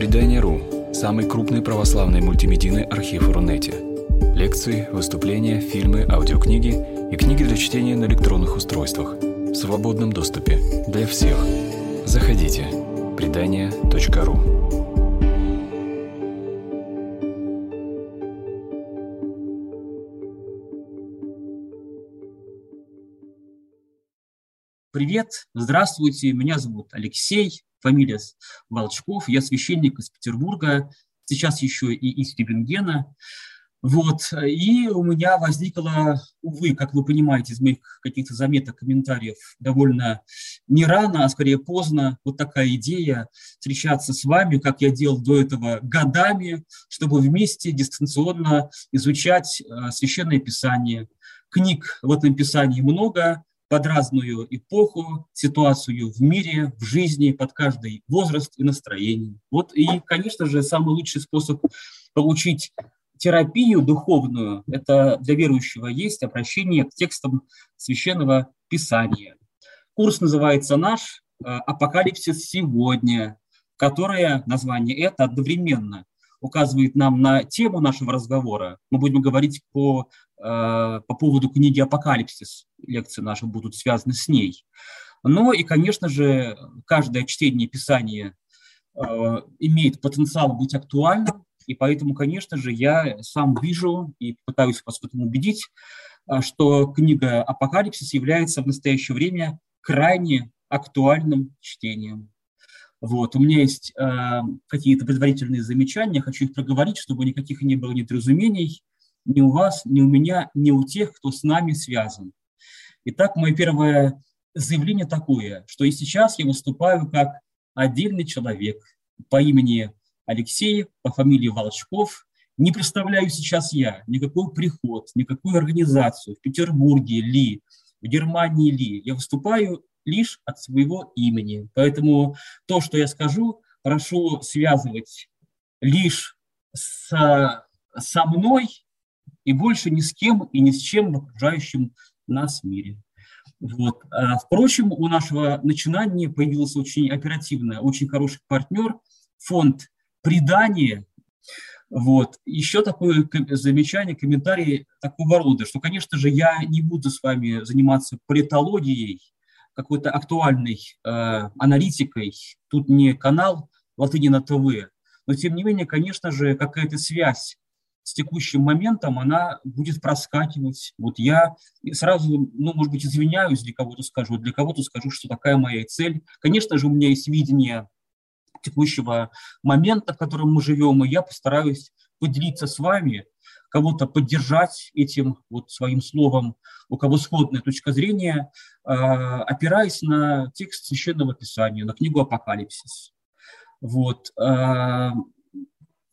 Предание.ру – самый крупный православный мультимедийный архив Рунете. Лекции, выступления, фильмы, аудиокниги и книги для чтения на электронных устройствах в свободном доступе для всех. Заходите. Предание.ру Привет, здравствуйте, меня зовут Алексей, фамилия Волчков, я священник из Петербурга, сейчас еще и из Тюбингена. Вот, и у меня возникла, увы, как вы понимаете из моих каких-то заметок, комментариев, довольно не рано, а скорее поздно, вот такая идея встречаться с вами, как я делал до этого годами, чтобы вместе дистанционно изучать э, Священное Писание. Книг в этом Писании много, под разную эпоху, ситуацию в мире, в жизни, под каждый возраст и настроение. Вот и, конечно же, самый лучший способ получить терапию духовную, это для верующего есть обращение к текстам Священного Писания. Курс называется наш э, «Апокалипсис сегодня», которое название это одновременно указывает нам на тему нашего разговора. Мы будем говорить по, по поводу книги «Апокалипсис». Лекции наши будут связаны с ней. Но и, конечно же, каждое чтение Писания э, имеет потенциал быть актуальным, и поэтому, конечно же, я сам вижу и пытаюсь вас в этом убедить, э, что книга «Апокалипсис» является в настоящее время крайне актуальным чтением. Вот. У меня есть э, какие-то предварительные замечания, хочу их проговорить, чтобы никаких не было недоразумений ни у вас, ни у меня, ни у тех, кто с нами связан. Итак, мое первое заявление такое, что и сейчас я выступаю как отдельный человек по имени Алексей, по фамилии Волчков. Не представляю сейчас я никакой приход, никакую организацию в Петербурге ли, в Германии ли. Я выступаю лишь от своего имени. Поэтому то, что я скажу, прошу связывать лишь с, со мной и больше ни с кем и ни с чем в окружающем нас мире. Вот. А, впрочем, у нашего начинания появился очень оперативно, очень хороший партнер, фонд «Предание». Вот. Еще такое замечание, комментарий такого рода, что, конечно же, я не буду с вами заниматься политологией, какой-то актуальной э, аналитикой, тут не канал Латынина ТВ, но тем не менее, конечно же, какая-то связь с текущим моментом, она будет проскакивать. Вот я сразу, ну, может быть, извиняюсь, для кого-то скажу, для кого-то скажу, что такая моя цель. Конечно же, у меня есть видение текущего момента, в котором мы живем, и я постараюсь поделиться с вами кого-то поддержать этим вот своим словом, у кого сходная точка зрения, а, опираясь на текст Священного Писания, на книгу «Апокалипсис». Вот.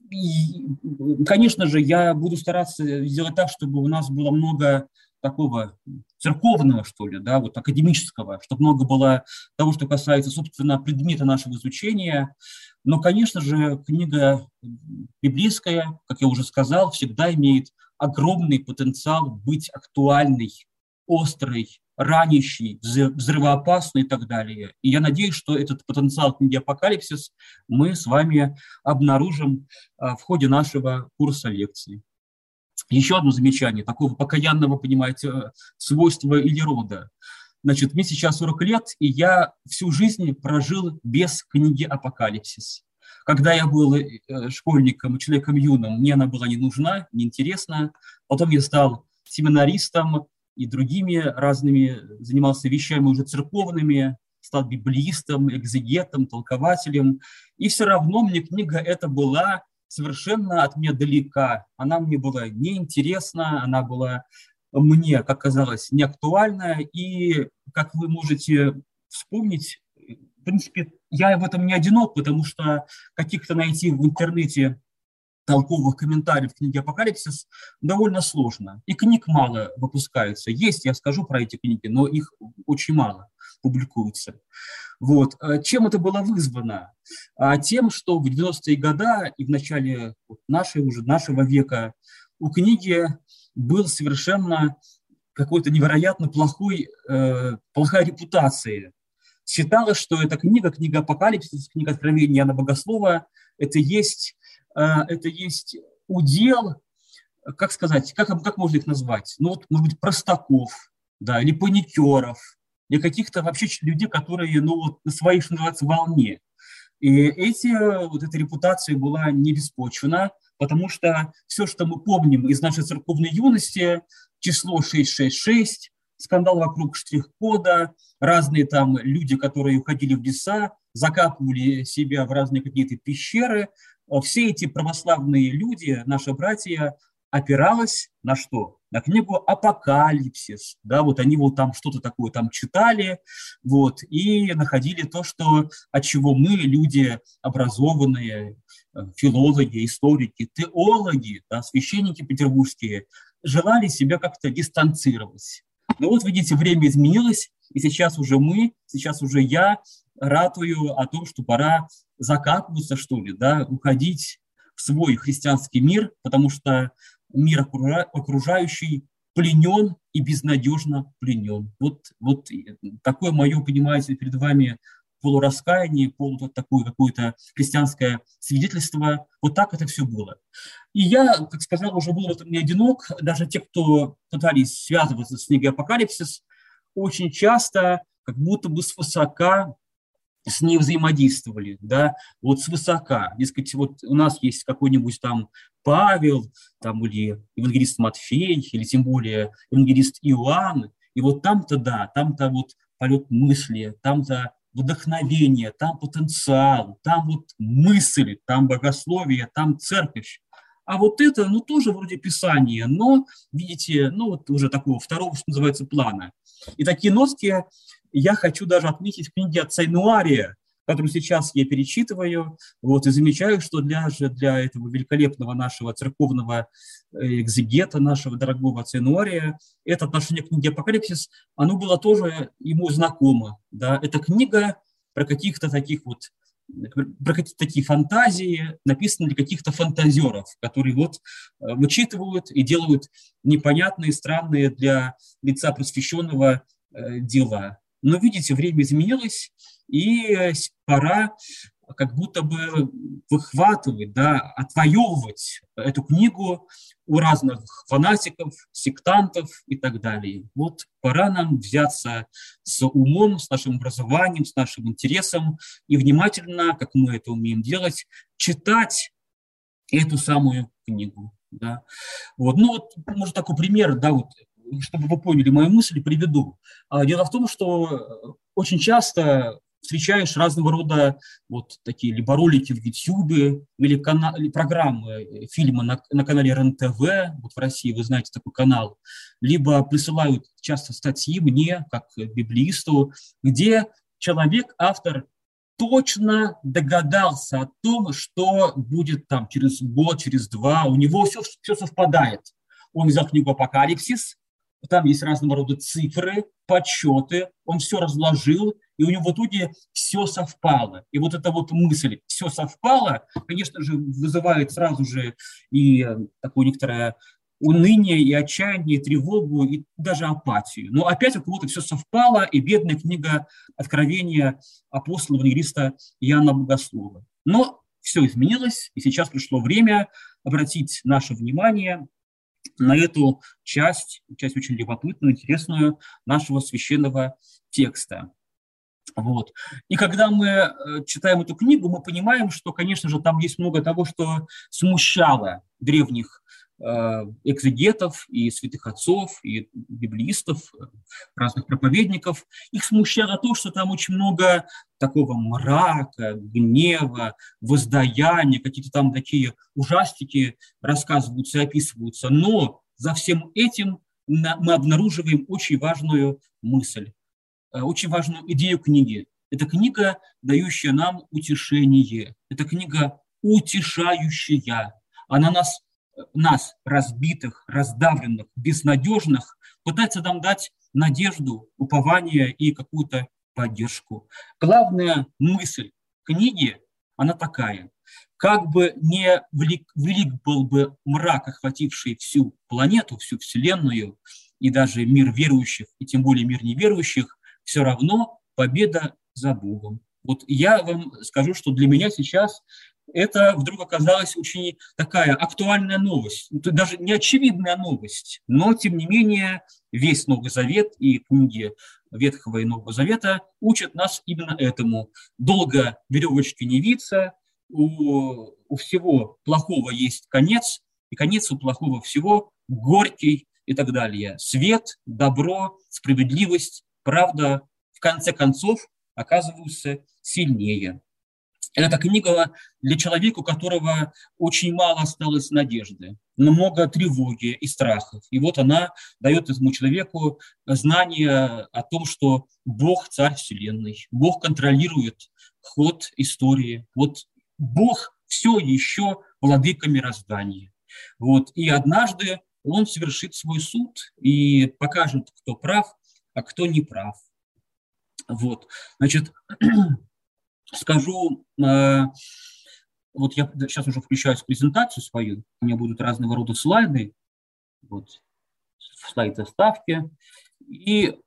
И, конечно же, я буду стараться сделать так, чтобы у нас было много такого церковного, что ли, да, вот академического, чтобы много было того, что касается, собственно, предмета нашего изучения. Но, конечно же, книга библейская, как я уже сказал, всегда имеет огромный потенциал быть актуальной, острой, ранящей, взрывоопасной и так далее. И я надеюсь, что этот потенциал книги «Апокалипсис» мы с вами обнаружим а, в ходе нашего курса лекций. Еще одно замечание, такого покаянного, понимаете, свойства или рода. Значит, мне сейчас 40 лет, и я всю жизнь прожил без книги «Апокалипсис». Когда я был э, школьником, человеком юным, мне она была не нужна, неинтересна. Потом я стал семинаристом и другими разными, занимался вещами уже церковными, стал библиистом, экзегетом, толкователем. И все равно мне книга эта была совершенно от меня далека. Она мне была неинтересна, она была мне, как казалось, неактуальна. И, как вы можете вспомнить, в принципе, я в этом не одинок, потому что каких-то найти в интернете толковых комментариев к книге «Апокалипсис» довольно сложно. И книг мало выпускается. Есть, я скажу про эти книги, но их очень мало публикуется. Вот. А чем это было вызвано? А тем, что в 90-е годы и в начале нашей, уже нашего века у книги был совершенно какой-то невероятно плохой, э, плохая репутация. Считалось, что эта книга, книга Апокалипсис, книга Откровения Иоанна Богослова, это есть, это есть удел, как сказать, как, как можно их назвать? Ну вот, может быть, простаков, да, или паникеров, или каких-то вообще людей, которые, ну вот, на своей, что называется, волне. И эти, вот эта репутация была не беспочвена, потому что все, что мы помним из нашей церковной юности, число 666, скандал вокруг штрих-кода, разные там люди, которые уходили в леса, закапывали себя в разные какие-то пещеры. Все эти православные люди, наши братья, опиралась на что? На книгу «Апокалипсис». Да, вот они вот там что-то такое там читали, вот, и находили то, что, от чего мы, люди образованные, э, филологи, историки, теологи, да, священники петербургские, желали себя как-то дистанцировать. Но вот, видите, время изменилось, и сейчас уже мы, сейчас уже я ратую о том, что пора закапываться, что ли, да, уходить в свой христианский мир, потому что мир окружающий пленен и безнадежно пленен. Вот, вот такое мое, понимаете, перед вами полураскаяние, полу такое какое-то христианское свидетельство. Вот так это все было. И я, как сказал, уже был в этом не одинок. Даже те, кто пытались связываться с книгой «Апокалипсис», очень часто как будто бы свысока с ней взаимодействовали, да, вот свысока. Дескать, вот у нас есть какой-нибудь там Павел, там, или евангелист Матфей, или тем более евангелист Иоанн, и вот там-то, да, там-то вот полет мысли, там-то вдохновение, там потенциал, там вот мысль, там богословие, там церковь. А вот это, ну, тоже вроде Писание, но, видите, ну, вот уже такого второго, что называется, плана. И такие нотки я хочу даже отметить в книге отца Инуария, которую сейчас я перечитываю, вот, и замечаю, что для, же, для этого великолепного нашего церковного э, экзегета, нашего дорогого Инуария, это отношение к книге «Апокалипсис», оно было тоже ему знакомо. Да? Это книга про каких-то таких вот про какие-то такие фантазии, написаны для каких-то фантазеров, которые вот э, вычитывают и делают непонятные, странные для лица просвещенного э, дела. Но, видите, время изменилось, и э, пора как будто бы выхватывать, да, отвоевывать эту книгу у разных фанатиков, сектантов и так далее. Вот пора нам взяться с умом, с нашим образованием, с нашим интересом и внимательно, как мы это умеем делать, читать эту самую книгу. Да. Вот. Ну вот, может, такой пример, да, вот чтобы вы поняли мою мысль, приведу. А, дело в том, что э, очень часто встречаешь разного рода вот такие либо ролики в YouTube или, кана- или программы, э, фильмы на, на канале РЕН-ТВ, вот в России вы знаете такой канал, либо присылают часто статьи мне, как библиисту, где человек, автор, точно догадался о том, что будет там через год, через два, у него все, все совпадает. Он взял книгу «Апокалипсис», там есть разного рода цифры, подсчеты, он все разложил, и у него в итоге все совпало. И вот эта вот мысль «все совпало», конечно же, вызывает сразу же и такое некоторое уныние, и отчаяние, и тревогу, и даже апатию. Но опять у кого-то все совпало, и бедная книга Откровения апостола евангелиста Иоанна Богослова. Но все изменилось, и сейчас пришло время обратить наше внимание на эту часть, часть очень любопытную, интересную нашего священного текста. Вот. И когда мы э, читаем эту книгу, мы понимаем, что, конечно же, там есть много того, что смущало древних экзегетов и святых отцов, и библиистов, разных проповедников. Их смущало то, что там очень много такого мрака, гнева, воздаяния, какие-то там такие ужастики рассказываются и описываются. Но за всем этим мы обнаруживаем очень важную мысль, э, очень важную идею книги. Это книга, дающая нам утешение. Это книга утешающая. Она нас, нас разбитых, раздавленных, безнадежных, пытается нам дать надежду, упование и какую-то поддержку. Главная мысль книги, она такая. Как бы не велик, велик был бы мрак, охвативший всю планету, всю Вселенную, и даже мир верующих, и тем более мир неверующих, все равно победа за Богом. Вот я вам скажу, что для меня сейчас это вдруг оказалась очень такая актуальная новость, даже не очевидная новость, но тем не менее весь Новый Завет и книги Ветхого и Нового Завета учат нас именно этому. Долго веревочки не виться, у, у всего плохого есть конец, и конец у плохого всего горький и так далее. Свет, добро, справедливость, правда, в конце концов, оказываются сильнее. Это книга для человека, у которого очень мало осталось надежды, но много тревоги и страхов. И вот она дает этому человеку знание о том, что Бог – царь Вселенной, Бог контролирует ход истории. Вот Бог все еще владыка мироздания. Вот. И однажды он совершит свой суд и покажет, кто прав, а кто не прав. Вот. Значит, скажу, э, вот я сейчас уже включаю презентацию свою, у меня будут разного рода слайды, вот, слайд заставки, и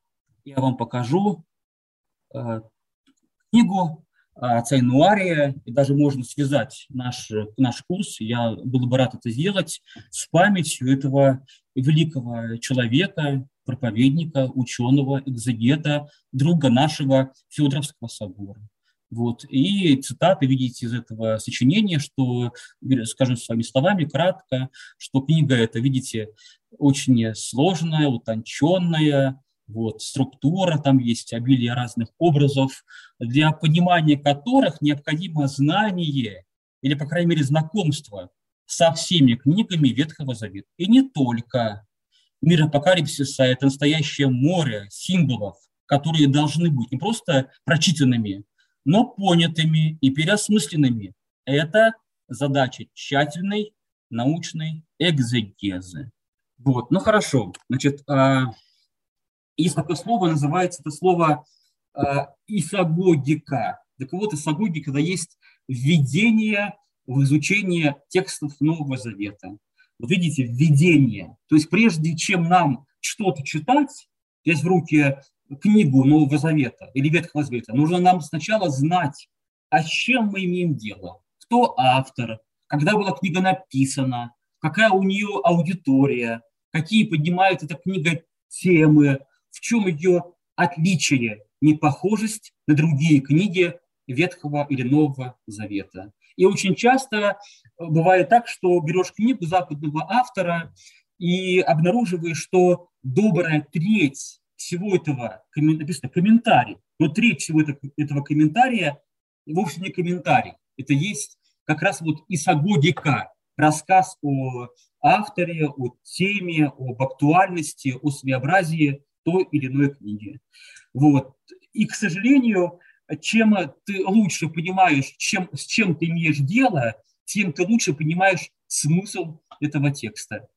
я вам покажу э, книгу отца Инуария, и даже можно связать наш, наш курс, я был бы рад это сделать, с памятью этого великого человека, проповедника, ученого, экзегета, друга нашего Федоровского собора. Вот. И цитаты видите из этого сочинения, что, скажем своими словами, кратко, что книга эта, видите, очень сложная, утонченная, вот, структура там есть, обилие разных образов, для понимания которых необходимо знание или, по крайней мере, знакомство со всеми книгами Ветхого Завета. И не только. Мир апокалипсиса – это настоящее море символов, которые должны быть не просто прочитанными, но понятыми и переосмысленными. Это задача тщательной научной экзегезы. Вот, ну хорошо. Значит, а, есть такое слово, называется это слово а, исагогика. Так вот, исагогика – это есть введение в изучение текстов Нового Завета. Вот видите, введение. То есть прежде чем нам что-то читать, взять в руки книгу Нового Завета или Ветхого Завета, нужно нам сначала знать, а с чем мы имеем дело, кто автор, когда была книга написана, какая у нее аудитория, какие поднимает эта книга темы, в чем ее отличие, непохожесть на другие книги Ветхого или Нового Завета. И очень часто бывает так, что берешь книгу западного автора и обнаруживаешь, что добрая треть всего этого, написано комментарий, но треть всего этого, этого комментария вовсе не комментарий. Это есть как раз вот исагогика, рассказ о авторе, о теме, об актуальности, о своеобразии той или иной книги. Вот. И, к сожалению, чем ты лучше понимаешь, чем, с чем ты имеешь дело, тем ты лучше понимаешь смысл этого текста.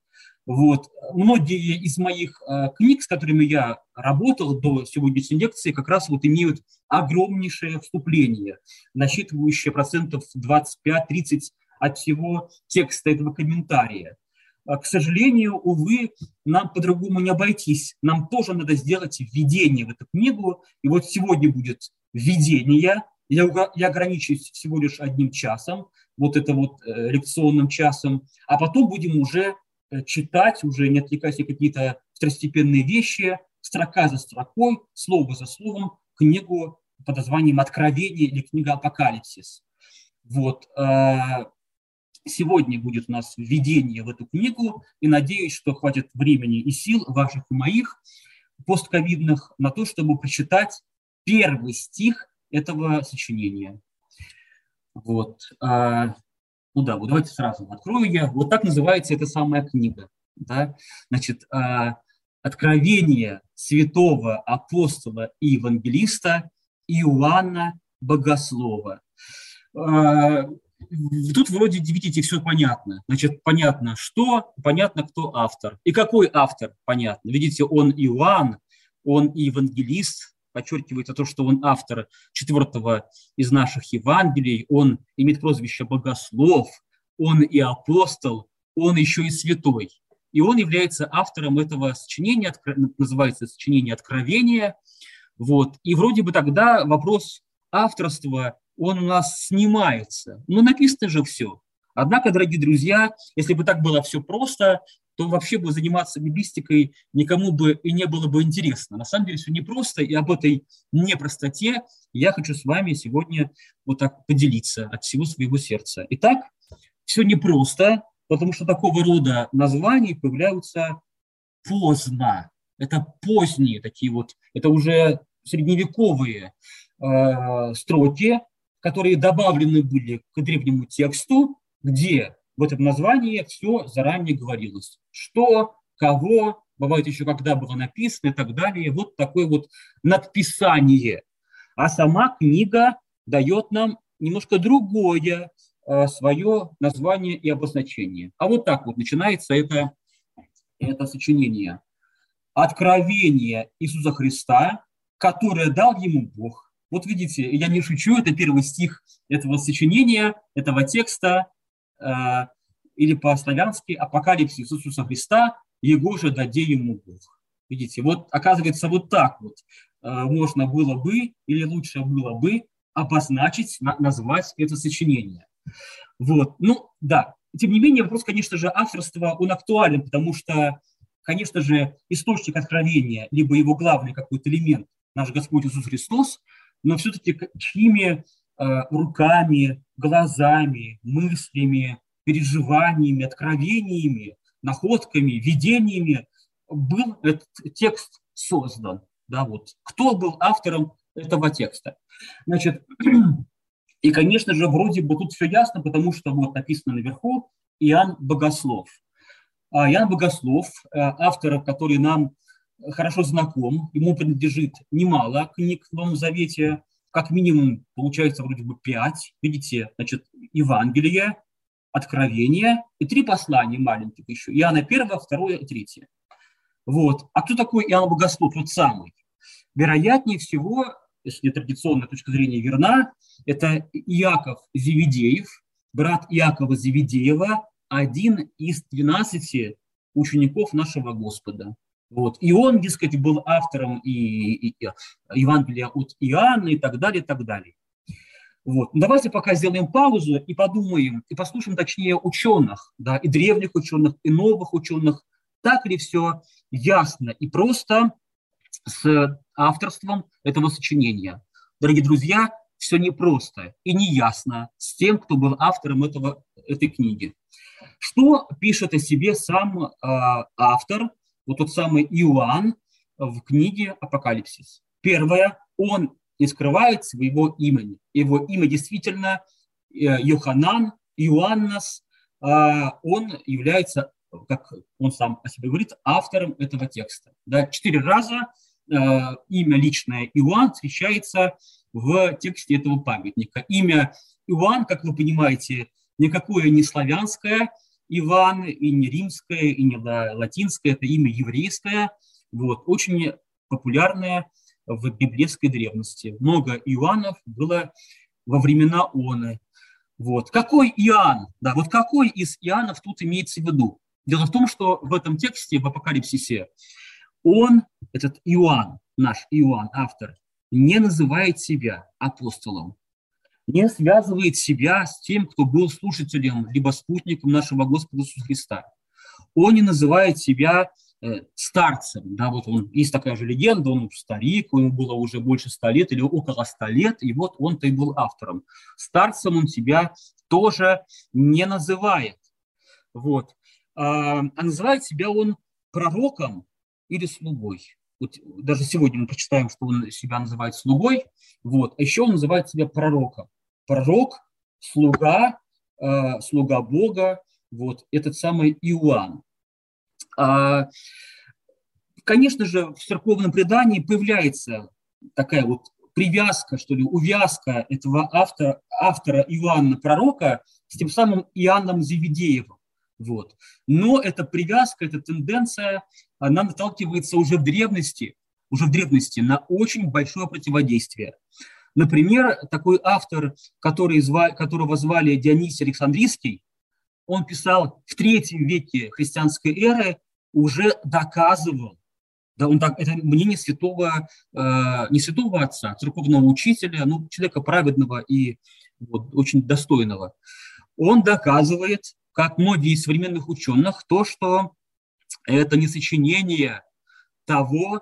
Вот. Многие из моих э, книг, с которыми я работал до сегодняшней лекции, как раз вот имеют огромнейшее вступление, насчитывающее процентов 25-30 от всего текста этого комментария. А, к сожалению, увы, нам по-другому не обойтись. Нам тоже надо сделать введение в эту книгу. И вот сегодня будет введение. Я, я ограничусь всего лишь одним часом, вот это вот э, лекционным часом, а потом будем уже читать, уже не отвлекаясь на какие-то второстепенные вещи, строка за строкой, слово за словом, книгу под названием «Откровение» или книга «Апокалипсис». Вот. Э, сегодня будет у нас введение в эту книгу, и надеюсь, что хватит времени и сил ваших и моих постковидных на то, чтобы прочитать первый стих этого сочинения. Вот. Ну да, вот давайте сразу открою я. Вот так называется эта самая книга. Да? Значит, а, «Откровение святого апостола и евангелиста Иоанна Богослова». А, тут вроде, видите, все понятно. Значит, понятно, что, понятно, кто автор. И какой автор, понятно. Видите, он Иоанн, он евангелист, подчеркивается то, что он автор четвертого из наших Евангелий, он имеет прозвище богослов, он и апостол, он еще и святой. И он является автором этого сочинения, называется сочинение «Откровения». Вот. И вроде бы тогда вопрос авторства он у нас снимается. Ну, написано же все. Однако, дорогие друзья, если бы так было все просто, то вообще бы заниматься библистикой никому бы и не было бы интересно. На самом деле все непросто, и об этой непростоте я хочу с вами сегодня вот так поделиться от всего своего сердца. Итак, все непросто, потому что такого рода названия появляются поздно. Это поздние такие вот, это уже средневековые э, строки, которые добавлены были к древнему тексту, где в этом названии все заранее говорилось. Что, кого, бывает еще когда было написано и так далее. Вот такое вот надписание. А сама книга дает нам немножко другое э, свое название и обозначение. А вот так вот начинается это, это сочинение. Откровение Иисуса Христа, которое дал ему Бог. Вот видите, я не шучу, это первый стих этого сочинения, этого текста. Э, или по-славянски «Апокалипсис Иисуса Христа, Его же даде ему Бог». Видите, вот оказывается вот так вот э, можно было бы, или лучше было бы, обозначить, назвать это сочинение. Вот, ну да, тем не менее, вопрос, конечно же, авторства, он актуален, потому что, конечно же, источник откровения, либо его главный какой-то элемент, наш Господь Иисус Христос, но все-таки чьими руками, глазами, мыслями, переживаниями, откровениями, находками, видениями был этот текст создан. Да, вот. Кто был автором этого текста? Значит, и, конечно же, вроде бы тут все ясно, потому что вот написано наверху Иоанн Богослов. А Иоанн Богослов, э, автор, который нам хорошо знаком, ему принадлежит немало книг в Новом Завете, как минимум, получается, вроде бы пять. Видите, значит, Евангелие, Откровение и три послания маленьких еще. Иоанна 1, 2 и 3. Вот. А кто такой Иоанн Богослов? Тот самый. Вероятнее всего, если традиционная точка зрения верна, это Иаков Зеведеев, брат Иакова Зеведеева, один из 12 учеников нашего Господа. Вот. И он, дескать, был автором и, и, и Евангелия от Иоанна и так далее, и так далее. Вот. Ну, давайте пока сделаем паузу и подумаем, и послушаем точнее ученых, да, и древних ученых, и новых ученых, так ли все ясно и просто с авторством этого сочинения. Дорогие друзья, все непросто и неясно с тем, кто был автором этого, этой книги. Что пишет о себе сам э, автор, вот тот самый Иоанн в книге «Апокалипсис»? Первое, он не скрывает своего имени. Его имя действительно э, Йоханан, Иоаннас, а, он является, как он сам о себе говорит, автором этого текста. Да, четыре раза э, имя личное Иоанн встречается в тексте этого памятника. Имя Иоанн, как вы понимаете, никакое не славянское, Иван, и не римское, и не латинское, это имя еврейское, вот, очень популярное в библейской древности. Много Иоаннов было во времена Оны. Вот. Какой Иоанн? Да, вот какой из Иоаннов тут имеется в виду? Дело в том, что в этом тексте, в Апокалипсисе, он, этот Иоанн, наш Иоанн, автор, не называет себя апостолом, не связывает себя с тем, кто был слушателем, либо спутником нашего Господа Иисуса Христа. Он не называет себя Э, старцем, да, вот он, есть такая же легенда, он старик, ему было уже больше ста лет или около ста лет, и вот он-то и был автором. Старцем он себя тоже не называет, вот, а, а называет себя он пророком или слугой. Даже сегодня мы прочитаем, что он себя называет слугой, вот, а еще он называет себя пророком. Пророк, слуга, э, слуга Бога, вот, этот самый Иоанн. А, конечно же, в церковном предании появляется такая вот привязка, что ли, увязка этого автора, автора Иоанна Пророка с тем самым Иоанном Зеведеевым. Вот. Но эта привязка, эта тенденция, она наталкивается уже в древности, уже в древности на очень большое противодействие. Например, такой автор, который, которого звали Дионисий Александрийский, он писал в третьем веке христианской эры, уже доказывал, Да, он так, это мнение святого, э, не святого отца, церковного учителя, ну, человека праведного и вот, очень достойного. Он доказывает, как многие из современных ученых, то, что это не сочинение того,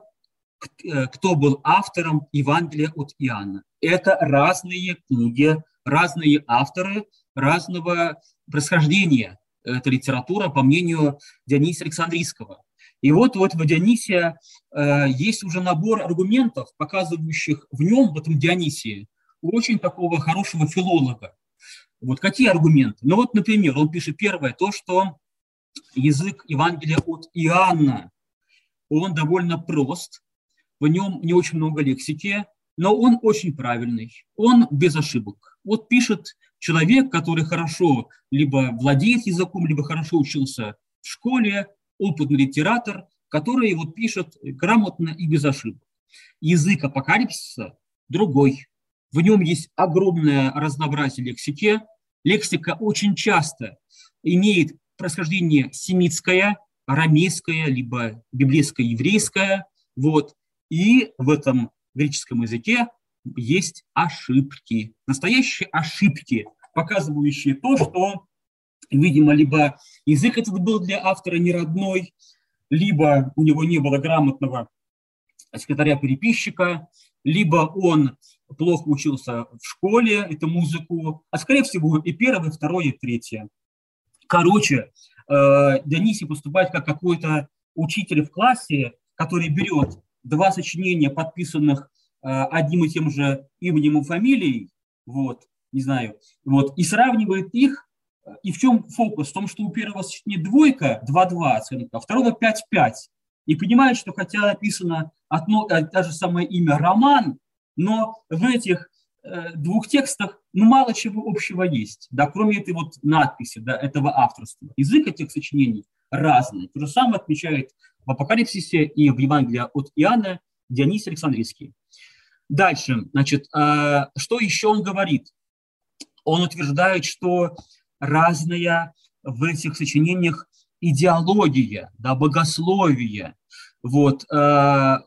э, кто был автором Евангелия от Иоанна. Это разные книги, разные авторы разного происхождения. Это литература, по мнению Дионисия Александрийского. И вот у этого Дионисия э, есть уже набор аргументов, показывающих в нем, в этом Дионисии, очень такого хорошего филолога. Вот какие аргументы? Ну вот, например, он пишет первое, то, что язык Евангелия от Иоанна, он довольно прост, в нем не очень много лексики, но он очень правильный, он без ошибок. Вот пишет человек, который хорошо либо владеет языком, либо хорошо учился в школе, опытный литератор, который вот пишет грамотно и без ошибок. Язык апокалипсиса другой. В нем есть огромное разнообразие лексики. Лексика очень часто имеет происхождение семитское, арамейское, либо библейское, еврейское. Вот. И в этом греческом языке есть ошибки, настоящие ошибки, показывающие то, что видимо, либо язык этот был для автора не родной, либо у него не было грамотного секретаря-переписчика, либо он плохо учился в школе, эту музыку, а скорее всего и первое, и второе, и третье. Короче, э, Дионисий поступает как какой-то учитель в классе, который берет два сочинения, подписанных э, одним и тем же именем и фамилией, вот, не знаю, вот, и сравнивает их и в чем фокус? В том, что у первого сочинения двойка, 2-2 оценка, а второго 5-5. И понимает, что хотя написано одно, э, та же самое имя роман, но в этих э, двух текстах ну, мало чего общего есть, да, кроме этой вот надписи, да, этого авторства. Язык этих сочинений разный. То же самое отмечает в Апокалипсисе и в Евангелии от Иоанна Дионисий Александрийский. Дальше, значит, э, что еще он говорит? Он утверждает, что разная в этих сочинениях идеология, да, богословие, вот, э,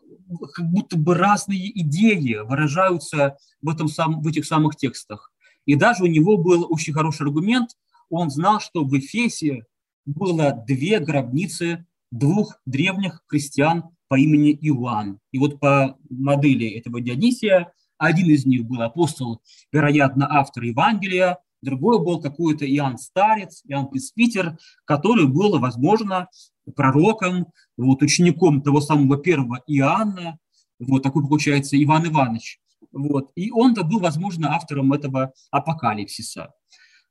как будто бы разные идеи выражаются в, этом сам, в этих самых текстах. И даже у него был очень хороший аргумент, он знал, что в Эфесе было две гробницы двух древних христиан по имени Иоанн. И вот по модели этого Дионисия один из них был апостол, вероятно, автор Евангелия, другой был какой-то Иоанн Старец, Иоанн Пресвитер, который был, возможно, пророком, вот, учеником того самого первого Иоанна, вот такой получается Иван Иванович. Вот, и он-то был, возможно, автором этого апокалипсиса.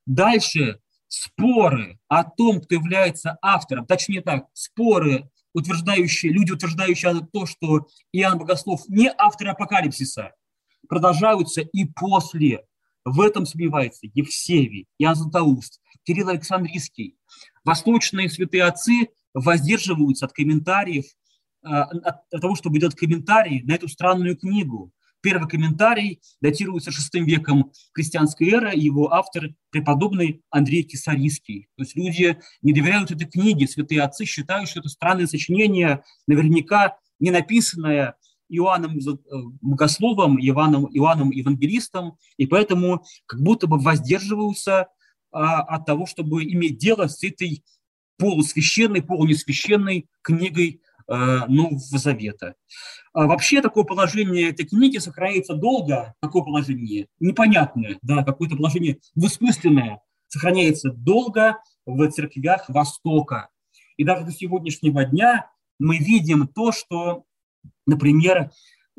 Дальше споры о том, кто является автором, точнее так, споры, утверждающие, люди, утверждающие то, что Иоанн Богослов не автор апокалипсиса, продолжаются и после в этом сомневается Евсевий, Иоанн Златоуст, Кирилл Александрийский. Восточные святые отцы воздерживаются от комментариев, э, от того, чтобы делать комментарии на эту странную книгу. Первый комментарий датируется VI веком христианской эры, его автор преподобный Андрей Кисарийский. То есть люди не доверяют этой книге, святые отцы считают, что это странное сочинение, наверняка не написанное Иоанном э, Богословом, Иоанном, Иоанном Евангелистом, и поэтому как будто бы воздерживаются а, от того, чтобы иметь дело с этой полусвященной, полунесвященной книгой а, Нового Завета. А вообще такое положение этой книги сохраняется долго, такое положение непонятное, да, какое-то положение двусмысленное, сохраняется долго в церквях Востока. И даже до сегодняшнего дня мы видим то, что Например,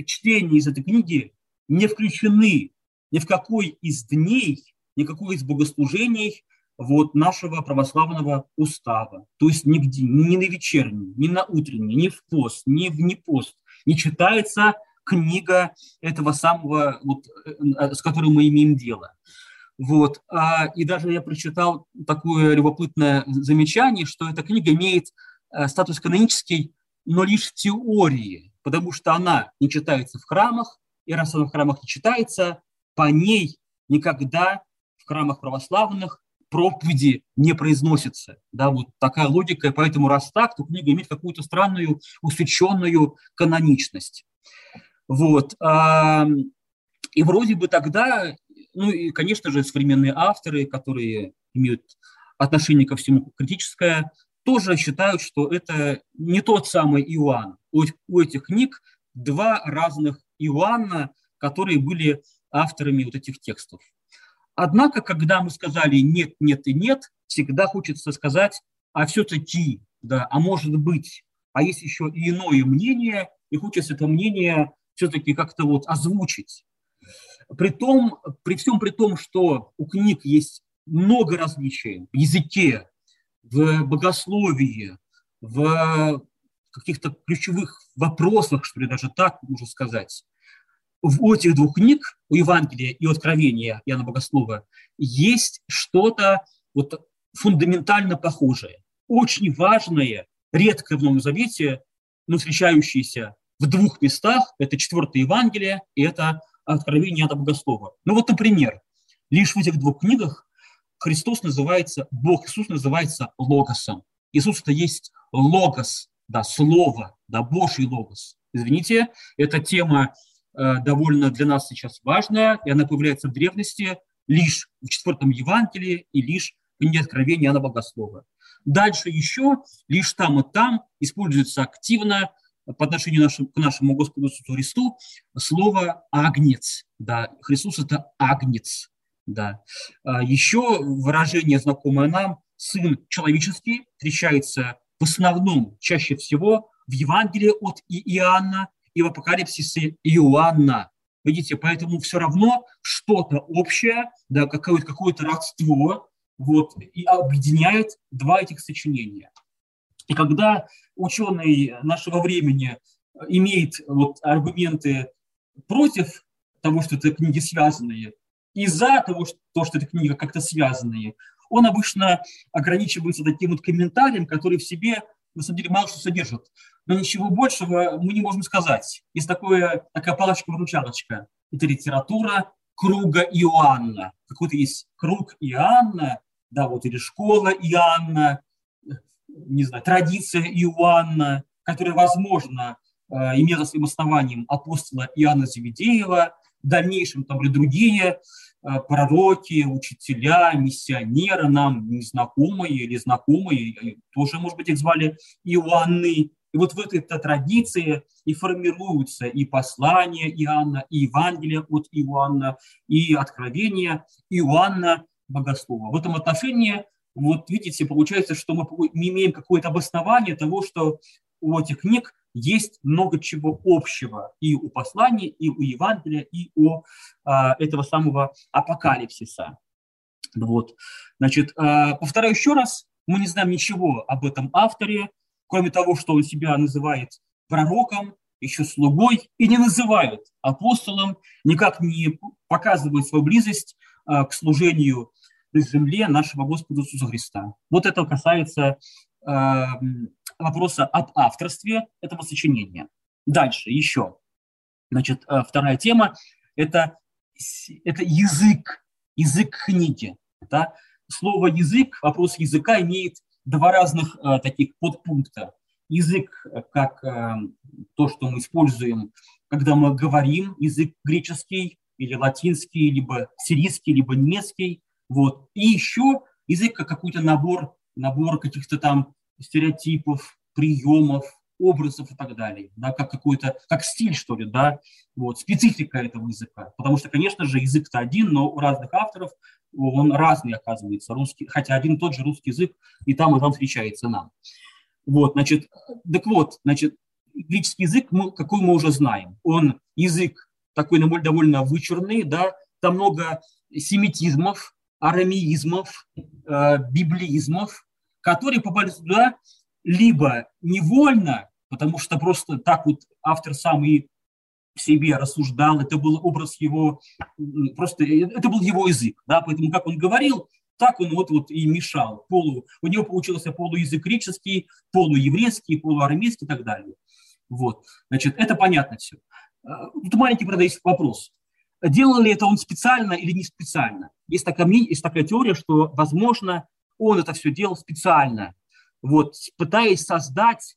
чтение из этой книги не включены ни в какой из дней, ни в какой из богослужений вот, нашего православного устава. То есть нигде, ни на вечерний, ни на утренний, ни в пост, ни в не пост не читается книга этого самого, вот, э, с которой мы имеем дело. Вот. А, и даже я прочитал такое любопытное замечание, что эта книга имеет э, статус канонический, но лишь в теории потому что она не читается в храмах, и раз она в храмах не читается, по ней никогда в храмах православных проповеди не произносятся. Да, вот такая логика, и поэтому раз так, то книга имеет какую-то странную, усеченную каноничность. Вот. И вроде бы тогда, ну и, конечно же, современные авторы, которые имеют отношение ко всему критическое, тоже считают, что это не тот самый Иоанн. У этих книг два разных Иоанна, которые были авторами вот этих текстов. Однако, когда мы сказали нет, нет и нет, всегда хочется сказать, а все-таки, да, а может быть, а есть еще и иное мнение, и хочется это мнение все-таки как-то вот озвучить. При, том, при всем при том, что у книг есть много различий в языке, в богословии, в каких-то ключевых вопросах, что ли, даже так можно сказать. В этих двух книг, у Евангелия и Откровения Иоанна Богослова, есть что-то вот фундаментально похожее, очень важное, редкое в Новом Завете, но встречающееся в двух местах. Это четвертое Евангелие и это Откровение Иоанна Богослова. Ну вот, например, лишь в этих двух книгах Христос называется, Бог Иисус называется Логосом. Иисус это есть Логос, да, Слово, да, Божий Логос. Извините, эта тема довольно для нас сейчас важная, и она появляется в древности лишь в четвертом Евангелии и лишь в книге Откровения Иоанна Богослова. Дальше еще лишь там и там используется активно по отношению к нашему Господу Иисусу Христу слово «агнец». Да, Христос – это агнец. Да. А еще выражение, знакомое нам, «сын человеческий» встречается в основном, чаще всего, в Евангелии от Иоанна и в Апокалипсисе Иоанна. Видите, поэтому все равно что-то общее, да, какое-то какое родство вот, и объединяет два этих сочинения. И когда ученый нашего времени имеет вот аргументы против того, что это книги связанные, и за того, что, то, что эта книга как-то связанные, он обычно ограничивается таким вот комментарием, который в себе на самом деле мало что содержит. Но ничего большего мы не можем сказать. Есть такое, такая палочка-выручалочка. Это литература круга Иоанна. Какой-то есть круг Иоанна, да, вот или школа Иоанна, не знаю, традиция Иоанна, которая, возможно, э, имела своим основанием апостола Иоанна Завидеева, в дальнейшем там и другие э, пророки, учителя, миссионеры нам незнакомые или знакомые, тоже, может быть, их звали Иоанны. И вот в этой традиции и формируются и послания Иоанна, и Евангелие от Иоанна, и откровения Иоанна Богослова. В этом отношении вот видите, получается, что мы имеем какое-то обоснование того, что у этих книг есть много чего общего и у посланий, и у Евангелия, и у а, этого самого апокалипсиса. Вот. Значит, а, повторяю еще раз, мы не знаем ничего об этом авторе, кроме того, что он себя называет пророком, еще слугой, и не называют апостолом, никак не показывают свою близость а, к служению на земле нашего Господа Иисуса Христа. Вот это касается э, вопроса об авторстве этого сочинения. Дальше еще. Значит, э, вторая тема – это, это язык, язык книги. Да? Слово «язык», вопрос языка имеет два разных э, таких подпункта. Язык как э, то, что мы используем, когда мы говорим, язык греческий или латинский, либо сирийский, либо немецкий – вот. И еще язык как какой-то набор, набор каких-то там стереотипов, приемов, образов и так далее, да, как какой-то, как стиль, что ли, да, вот, специфика этого языка. Потому что, конечно же, язык-то один, но у разных авторов он разный оказывается, русский, хотя один и тот же русский язык и там, и там встречается нам. Вот, значит, так вот, значит, греческий язык, мы, какой мы уже знаем, он язык такой довольно вычурный, да, там много семитизмов, арамеизмов, э, библизмов, которые попали туда либо невольно, потому что просто так вот автор сам и в себе рассуждал, это был образ его, просто это был его язык, да, поэтому как он говорил, так он вот, вот и мешал. Полу, у него получился полуязык греческий, полуеврейский, полуарамейский и так далее. Вот, значит, это понятно все. Э, тут маленький, правда, есть вопрос. Делал ли это он специально или не специально? Есть такая, есть такая теория, что, возможно, он это все делал специально, вот, пытаясь создать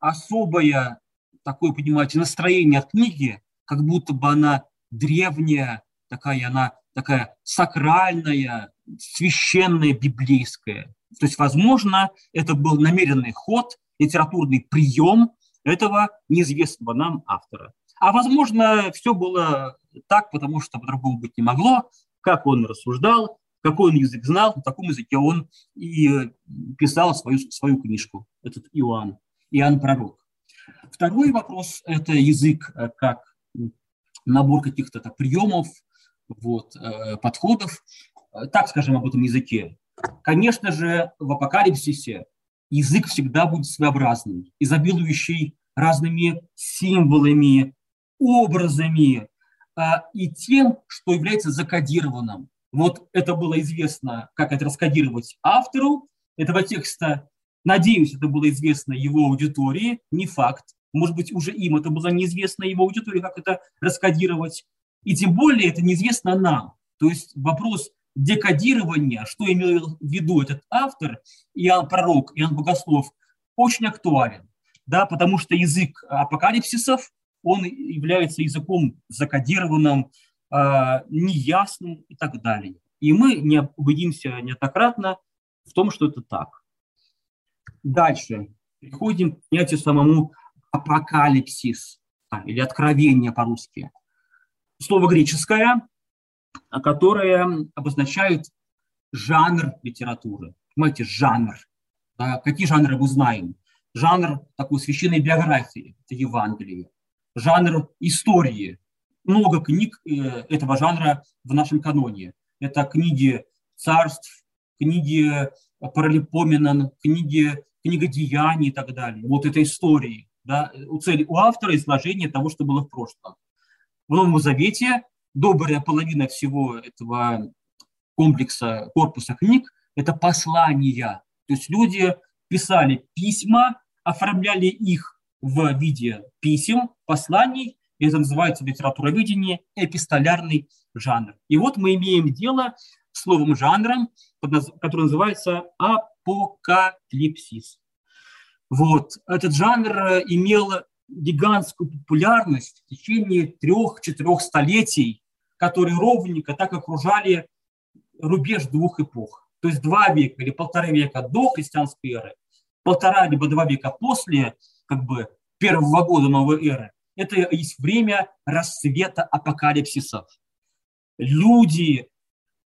особое такое, понимаете, настроение книги, как будто бы она древняя, такая она такая сакральная, священная, библейская. То есть, возможно, это был намеренный ход, литературный прием этого неизвестного нам автора. А возможно, все было так, потому что по-другому быть не могло, как он рассуждал, какой он язык знал, на таком языке он и писал свою, свою книжку, этот Иоанн, Иоанн Пророк. Второй вопрос – это язык э, как набор каких-то приемов, вот, э, подходов. Так скажем об этом языке. Конечно же, в апокалипсисе язык всегда будет своеобразным, изобилующий разными символами, образами и тем, что является закодированным. Вот это было известно, как это раскодировать автору этого текста. Надеюсь, это было известно его аудитории, не факт. Может быть, уже им это было неизвестно его аудитории, как это раскодировать. И тем более это неизвестно нам. То есть вопрос декодирования, что имел в виду этот автор, Иоанн Пророк, Иоанн Богослов, очень актуален, да, потому что язык апокалипсисов, он является языком закодированным, э, неясным и так далее. И мы не убедимся неоднократно в том, что это так. Дальше. Переходим к понятию самому апокалипсис, а, или откровение по-русски. Слово греческое, которое обозначает жанр литературы. Понимаете, жанр. Да, какие жанры мы знаем? Жанр такой священной биографии, это Евангелие. Жанр истории. Много книг э, этого жанра в нашем каноне. Это книги царств, книги Паралипоменон, книги, книга деяний и так далее. Вот это истории. Да, у цели у автора изложение того, что было в прошлом. В Новом Завете добрая половина всего этого комплекса, корпуса книг – это послания. То есть люди писали письма, оформляли их в виде писем, посланий, и это называется в литературоведении эпистолярный жанр. И вот мы имеем дело с новым жанром, который называется апокалипсис. Вот. Этот жанр имел гигантскую популярность в течение трех-четырех столетий, которые ровненько так окружали рубеж двух эпох. То есть два века или полтора века до христианской эры, полтора либо два века после как бы первого года новой эры. Это есть время расцвета апокалипсисов. Люди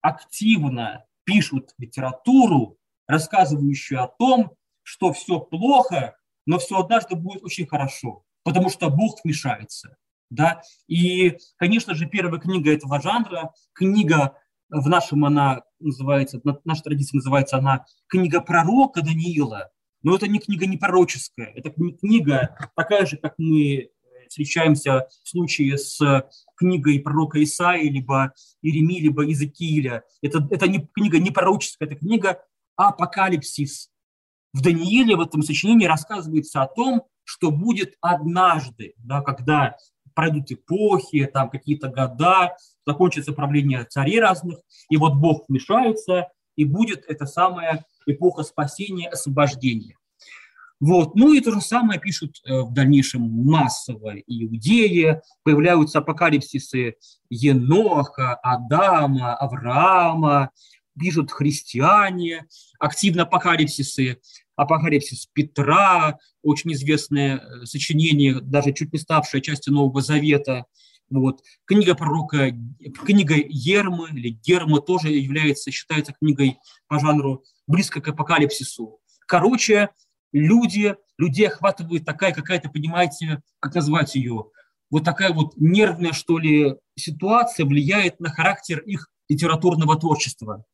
активно пишут литературу, рассказывающую о том, что все плохо, но все однажды будет очень хорошо, потому что Бог вмешается. Да? И, конечно же, первая книга этого жанра, книга в нашем она называется, наша традиция называется она книга пророка Даниила, но это не книга не пророческая, это книга такая же, как мы встречаемся в случае с книгой пророка Исаии, либо Иеремии, либо Иезекииля. Это, это не книга не пророческая, это книга апокалипсис. В Данииле в этом сочинении рассказывается о том, что будет однажды, да, когда пройдут эпохи, там какие-то года, закончится правление царей разных, и вот Бог вмешается, и будет эта самая эпоха спасения, освобождения. Вот. Ну и то же самое пишут э, в дальнейшем массово иудеи, появляются апокалипсисы Еноха, Адама, Авраама, пишут христиане, активно апокалипсисы, апокалипсис Петра, очень известное э, сочинение, даже чуть не ставшее частью Нового Завета. Вот. Книга пророка, книга Ермы или Герма тоже является, считается книгой по жанру близко к апокалипсису. Короче, люди, людей охватывает такая какая-то, понимаете, как назвать ее, вот такая вот нервная, что ли, ситуация влияет на характер их литературного творчества.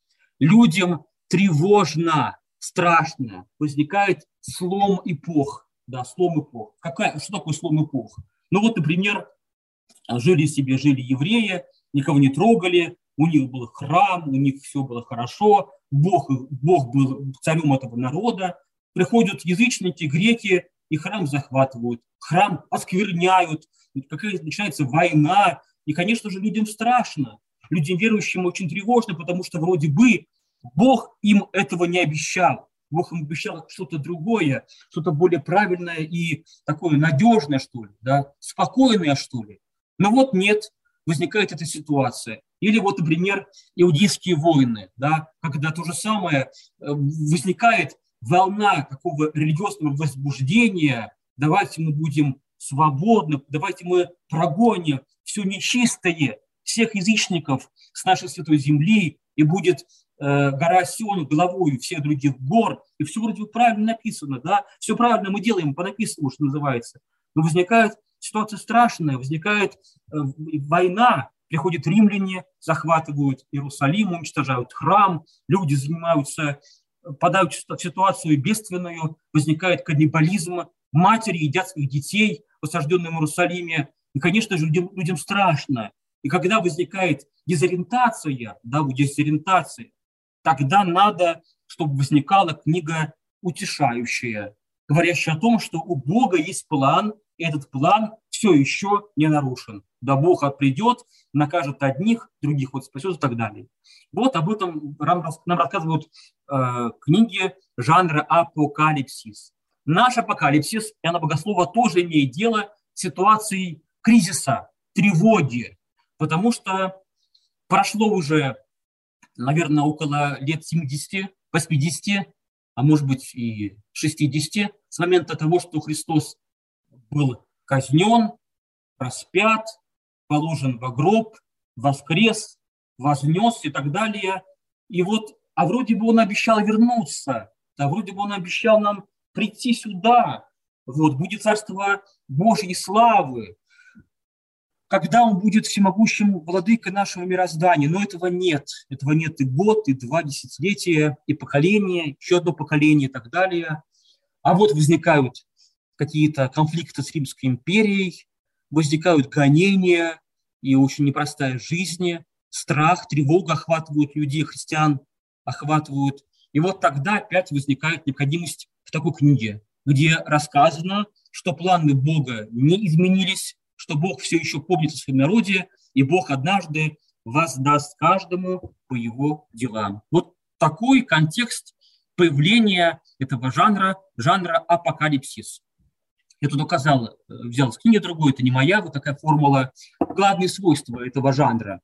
Людям тревожно, страшно, возникает слом эпох. Да, слом эпох. Какая, что такое слом эпох? Ну вот, например, жили себе, жили евреи, никого не трогали, у них был храм, у них все было хорошо, Бог, Бог был царем этого народа, приходят язычники, греки, и храм захватывают, храм оскверняют, какая начинается война, И, конечно же, людям страшно. Людям верующим очень тревожно, потому что вроде бы Бог им этого не обещал. Бог им обещал что-то другое, что-то более правильное и такое надежное, что ли, да, спокойное, что ли. Но вот нет, возникает эта ситуация. Или вот, например, иудейские войны, да, когда то же самое э, возникает волна такого религиозного возбуждения, давайте мы будем свободны, давайте мы прогоним все нечистое, всех язычников с нашей святой земли, и будет э, гора Сион головой всех других гор, и все вроде бы правильно написано, да, все правильно мы делаем по написанному, что называется. Но возникает ситуация страшная, возникает э, война, приходят римляне, захватывают Иерусалим, уничтожают храм, люди занимаются, попадают в ситуацию бедственную, возникает каннибализм, матери едят своих детей в Иерусалиме, и, конечно же, людям, людям страшно. И когда возникает дезориентация, да, дезориентация, тогда надо, чтобы возникала книга утешающая, говорящая о том, что у Бога есть план, и этот план все еще не нарушен. Да Бог придет, накажет одних, других вот спасет и так далее. Вот об этом нам рассказывают э, книги жанра апокалипсис. Наш апокалипсис, и она богослова тоже имеет дело с ситуацией кризиса, тревоги, потому что прошло уже, наверное, около лет 70, 80, а может быть и 60 с момента того, что Христос был казнен, распят, положен во гроб, воскрес, вознес и так далее. И вот, а вроде бы он обещал вернуться, а вроде бы он обещал нам прийти сюда, вот, будет царство Божьей славы, когда он будет всемогущим владыкой нашего мироздания. Но этого нет. Этого нет и год, и два десятилетия, и поколение, еще одно поколение и так далее. А вот возникают какие-то конфликты с Римской империей, возникают гонения и очень непростая жизнь, страх, тревога охватывают людей, христиан охватывают. И вот тогда опять возникает необходимость в такой книге, где рассказано, что планы Бога не изменились, что Бог все еще помнит о своем народе, и Бог однажды воздаст каждому по его делам. Вот такой контекст появления этого жанра, жанра апокалипсис. Я тут указал, э, взял с книги другой, это не моя, вот такая формула. Главные свойства этого жанра.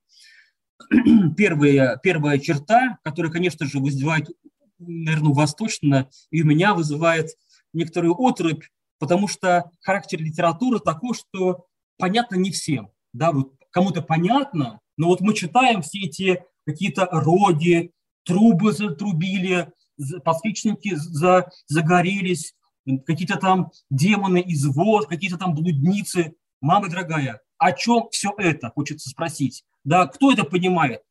Первая, первая черта, которая, конечно же, вызывает, наверное, восточно, и у меня вызывает некоторую отрыбь, потому что характер литературы такой, что понятно не всем. Да, вот кому-то понятно, но вот мы читаем все эти какие-то роги, трубы затрубили, подсвечники за, загорелись, какие-то там демоны из вод, какие-то там блудницы. Мама дорогая, о чем все это, хочется спросить. Да, кто это понимает?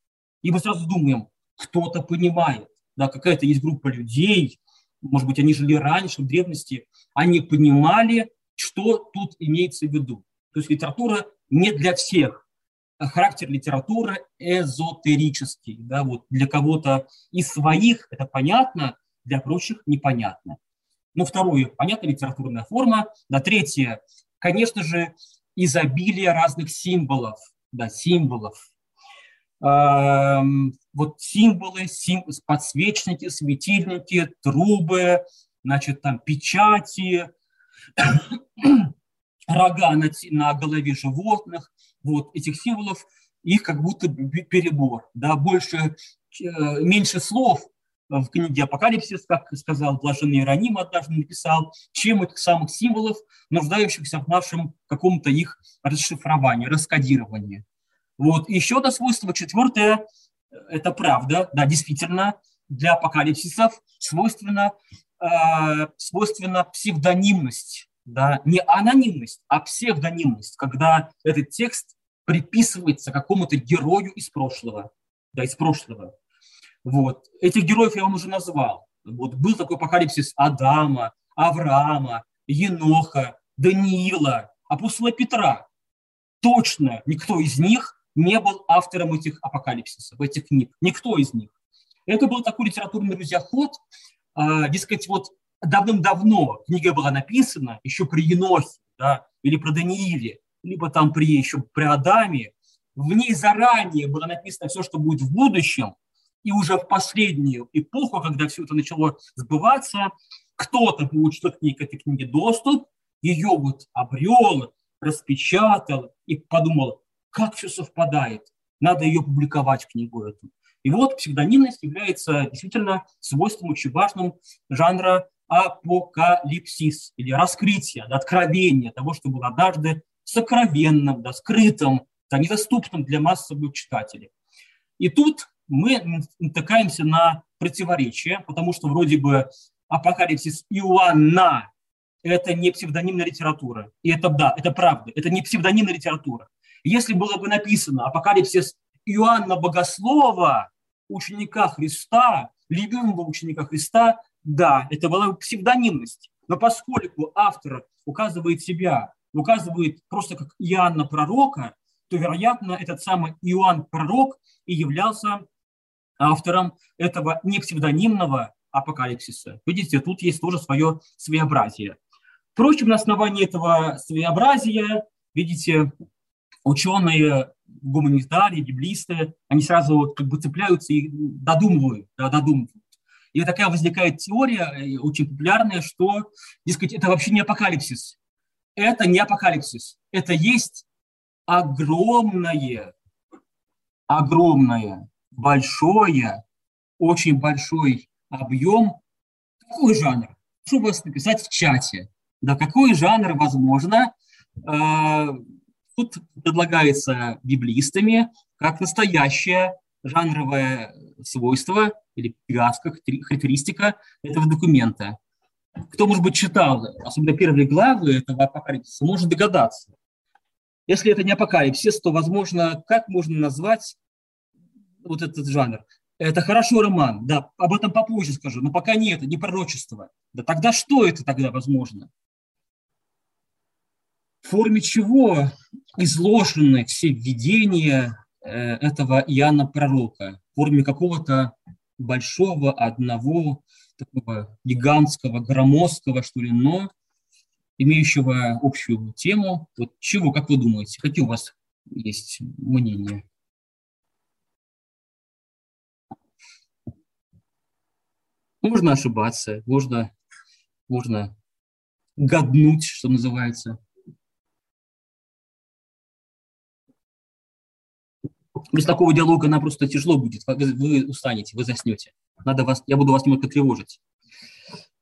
И мы сразу думаем, кто-то понимает. Да, какая-то есть группа людей, может быть, они жили раньше, в древности, они понимали, что тут имеется в виду. То есть литература не для всех. А характер литературы эзотерический. Да, вот для кого-то из своих это понятно, для прочих непонятно. Ну, второе, понятная литературная форма. На третье, конечно же, изобилие разных символов. Да, символов. Эм, вот символы, сим, подсвечники, светильники, трубы, значит, там печати, рога на, на голове животных. Вот этих символов, их как будто перебор. Да, больше, э, меньше слов, в книге «Апокалипсис», как сказал Блаженный Иероним однажды написал, чем этих самых символов, нуждающихся в нашем каком-то их расшифровании, раскодировании. Вот. И еще одно свойство, четвертое, это правда, да, действительно, для апокалипсисов свойственно, э, свойственно псевдонимность, да, не анонимность, а псевдонимность, когда этот текст приписывается какому-то герою из прошлого, да, из прошлого. Вот. Этих героев я вам уже назвал. Вот был такой апокалипсис Адама, Авраама, Еноха, Даниила, апостола Петра. Точно никто из них не был автором этих апокалипсисов, этих книг. Никто из них. Это был такой литературный, друзья, ход. А, дескать, вот давным-давно книга была написана, еще при Енохе, да, или про Данииле, либо там при еще при Адаме, в ней заранее было написано все, что будет в будущем, и уже в последнюю эпоху, когда все это начало сбываться, кто-то получил к ней к этой книге доступ, ее вот обрел, распечатал и подумал, как все совпадает, надо ее публиковать, книгу эту. И вот псевдонимность является действительно свойством очень важным жанра апокалипсис или раскрытие, откровение того, что было однажды сокровенным, да, скрытым, да, недоступным для массовых читателей. И тут мы натыкаемся на противоречие, потому что вроде бы апокалипсис Иоанна – это не псевдонимная литература. И это, да, это правда, это не псевдонимная литература. Если было бы написано апокалипсис Иоанна Богослова, ученика Христа, любимого ученика Христа, да, это была псевдонимность. Но поскольку автор указывает себя, указывает просто как Иоанна Пророка, то, вероятно, этот самый Иоанн Пророк и являлся автором этого не псевдонимного апокалипсиса. Видите, тут есть тоже свое своеобразие. Впрочем, на основании этого своеобразия, видите, ученые, гуманитарии, библисты, они сразу как бы цепляются и додумывают, да, додумывают. И такая возникает теория, э, очень популярная, что, дескать, это вообще не апокалипсис. Это не апокалипсис. Это есть огромное, огромное, большое, очень большой объем. Какой жанр? Что вас написать в чате? Да, какой жанр возможно? А, тут предлагается библистами как настоящее жанровое свойство или привязка, характеристика этого документа. Кто, может быть, читал, особенно первые главы этого апокалипсиса, может догадаться. Если это не апокалипсис, то, возможно, как можно назвать вот этот жанр? Это хорошо роман, да, об этом попозже скажу, но пока нет, не пророчество. Да тогда что это тогда возможно? В форме чего изложены все видения э, этого Иоанна Пророка? Форме какого-то большого, одного, такого гигантского, громоздкого, что ли, но имеющего общую тему. Вот чего, как вы думаете, какие у вас есть мнения? Можно ошибаться, можно, можно гаднуть, что называется. Без такого диалога нам просто тяжело будет. Вы, устанете, вы заснете. Надо вас, я буду вас немного тревожить.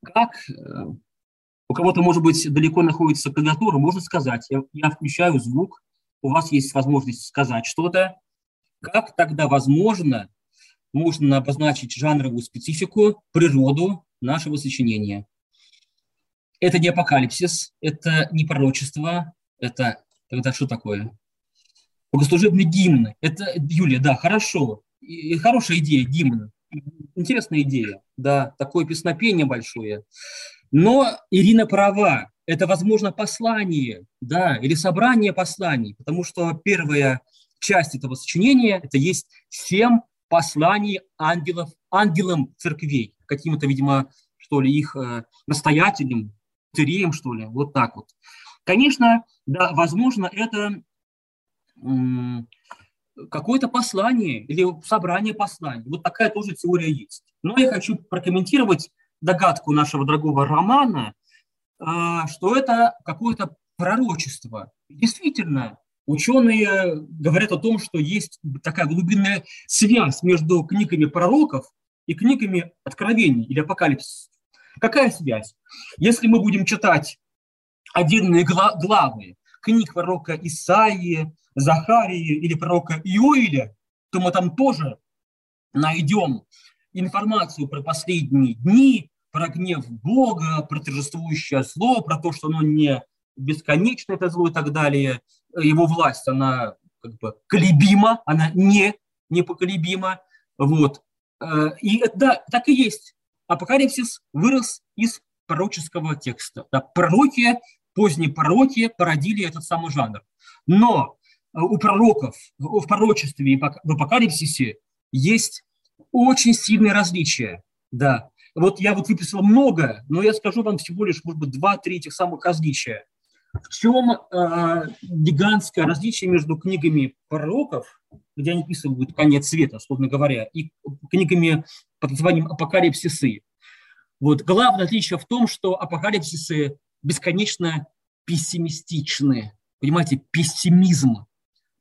Как э, у кого-то, может быть, далеко находится клавиатура, можно сказать, я, я включаю звук, у вас есть возможность сказать что-то. Как тогда возможно, можно обозначить жанровую специфику, природу нашего сочинения? Это не апокалипсис, это не пророчество, это тогда что такое? Богослужебный гимн. Это, Юлия, да, хорошо. И, хорошая идея, гимн. Интересная идея, да, такое песнопение большое. Но Ирина права, это, возможно, послание, да, или собрание посланий, потому что первая часть этого сочинения – это есть семь посланий ангелов, ангелам церквей, каким-то, видимо, что ли, их э, настоятелем, цареем, что ли, вот так вот. Конечно, да, возможно, это какое-то послание или собрание посланий. Вот такая тоже теория есть. Но я хочу прокомментировать догадку нашего дорогого романа, а, что это какое-то пророчество. Действительно, ученые говорят о том, что есть такая глубинная связь между книгами пророков и книгами откровений или апокалипсиса. Какая связь? Если мы будем читать отдельные главы книг пророка Исаии, Захарии или пророка Иоиля, то мы там тоже найдем информацию про последние дни, про гнев Бога, про торжествующее зло, про то, что оно не бесконечно, это зло и так далее. Его власть, она как бы колебима, она не непоколебима. Вот. Э, и да, так и есть. Апокалипсис вырос из пророческого текста. Да, пророки, поздние пророки породили этот самый жанр. Но у пророков в пророчестве и в апокалипсисе есть очень сильные различия. Да. Вот я вот выписал много, но я скажу вам всего лишь, может быть, два-три этих самых различия. В чем э, гигантское различие между книгами пророков, где они описывают конец света, условно говоря, и книгами под названием «Апокалипсисы». Вот главное отличие в том, что апокалипсисы бесконечно пессимистичны. Понимаете, пессимизм.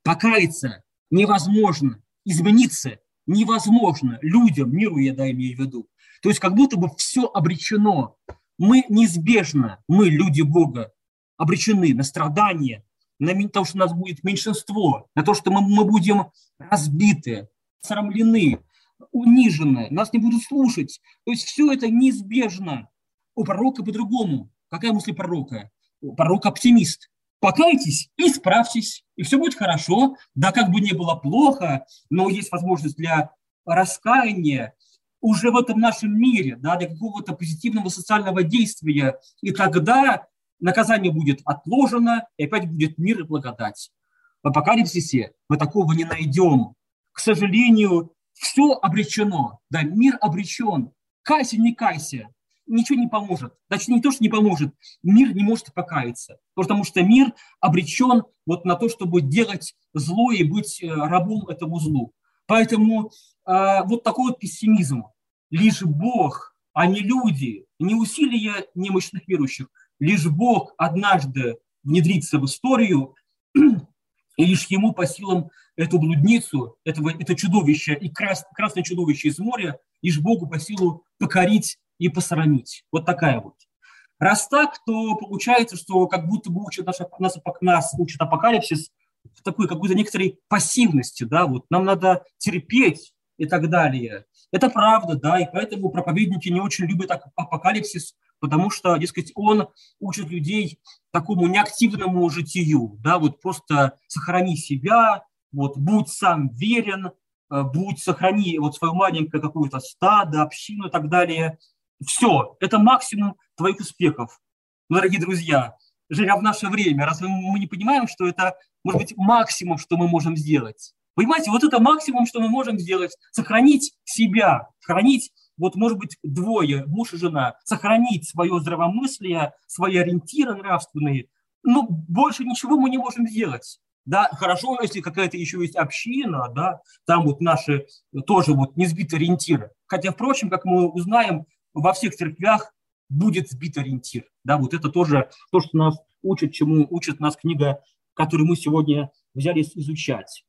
Покаяться невозможно, измениться невозможно людям, миру я да, имею в виду. То есть как будто бы все обречено. Мы неизбежно, мы, люди Бога, обречены на страдания, на то, что у нас будет меньшинство, на то, что мы, мы будем разбиты, срамлены, унижены, нас не будут слушать. То есть все это неизбежно. У пророка по-другому. Какая мысль пророка? Пророк оптимист. Покайтесь и справьтесь, и все будет хорошо. Да, как бы не было плохо, но есть возможность для раскаяния уже в этом нашем мире, да, для какого-то позитивного социального действия. И тогда наказание будет отложено, и опять будет мир и благодать. В апокалипсисе мы такого не найдем. К сожалению, все обречено. Да, мир обречен. Кайся, не кайся, ничего не поможет. Значит, не то, что не поможет, мир не может покаяться, потому что мир обречен вот на то, чтобы делать зло и быть э, рабом этому злу. Поэтому э, вот такой вот пессимизм. Лишь Бог, а не люди, не усилия немощных верующих, лишь Бог однажды внедрится в историю, и лишь ему по силам эту блудницу, этого, это чудовище и крас, красное чудовище из моря, лишь Богу по силу покорить и посрамить. Вот такая вот. Раз так, то получается, что как будто бы учат наш, нас, нас учат апокалипсис в такой какой-то некоторой пассивности, да, вот нам надо терпеть и так далее. Это правда, да, и поэтому проповедники не очень любят апокалипсис, потому что, дескать, он учит людей такому неактивному житию, да, вот просто сохрани себя, вот будь сам верен, э, будь, сохрани вот свое маленькое какое-то стадо, общину и так далее. Все, это максимум твоих успехов. Но, дорогие друзья, живя в наше время, разве мы не понимаем, что это, может быть, максимум, что мы можем сделать? Понимаете, вот это максимум, что мы можем сделать, сохранить себя, сохранить, вот, может быть, двое, муж и жена, сохранить свое здравомыслие, свои ориентиры нравственные. Ну, больше ничего мы не можем сделать. Да, хорошо, если какая-то еще есть община, да, там вот наши тоже вот не сбиты ориентиры. Хотя, впрочем, как мы узнаем, во всех церквях будет сбит ориентир. Да, вот это тоже то, что нас учит, чему учит нас книга, которую мы сегодня взялись изучать.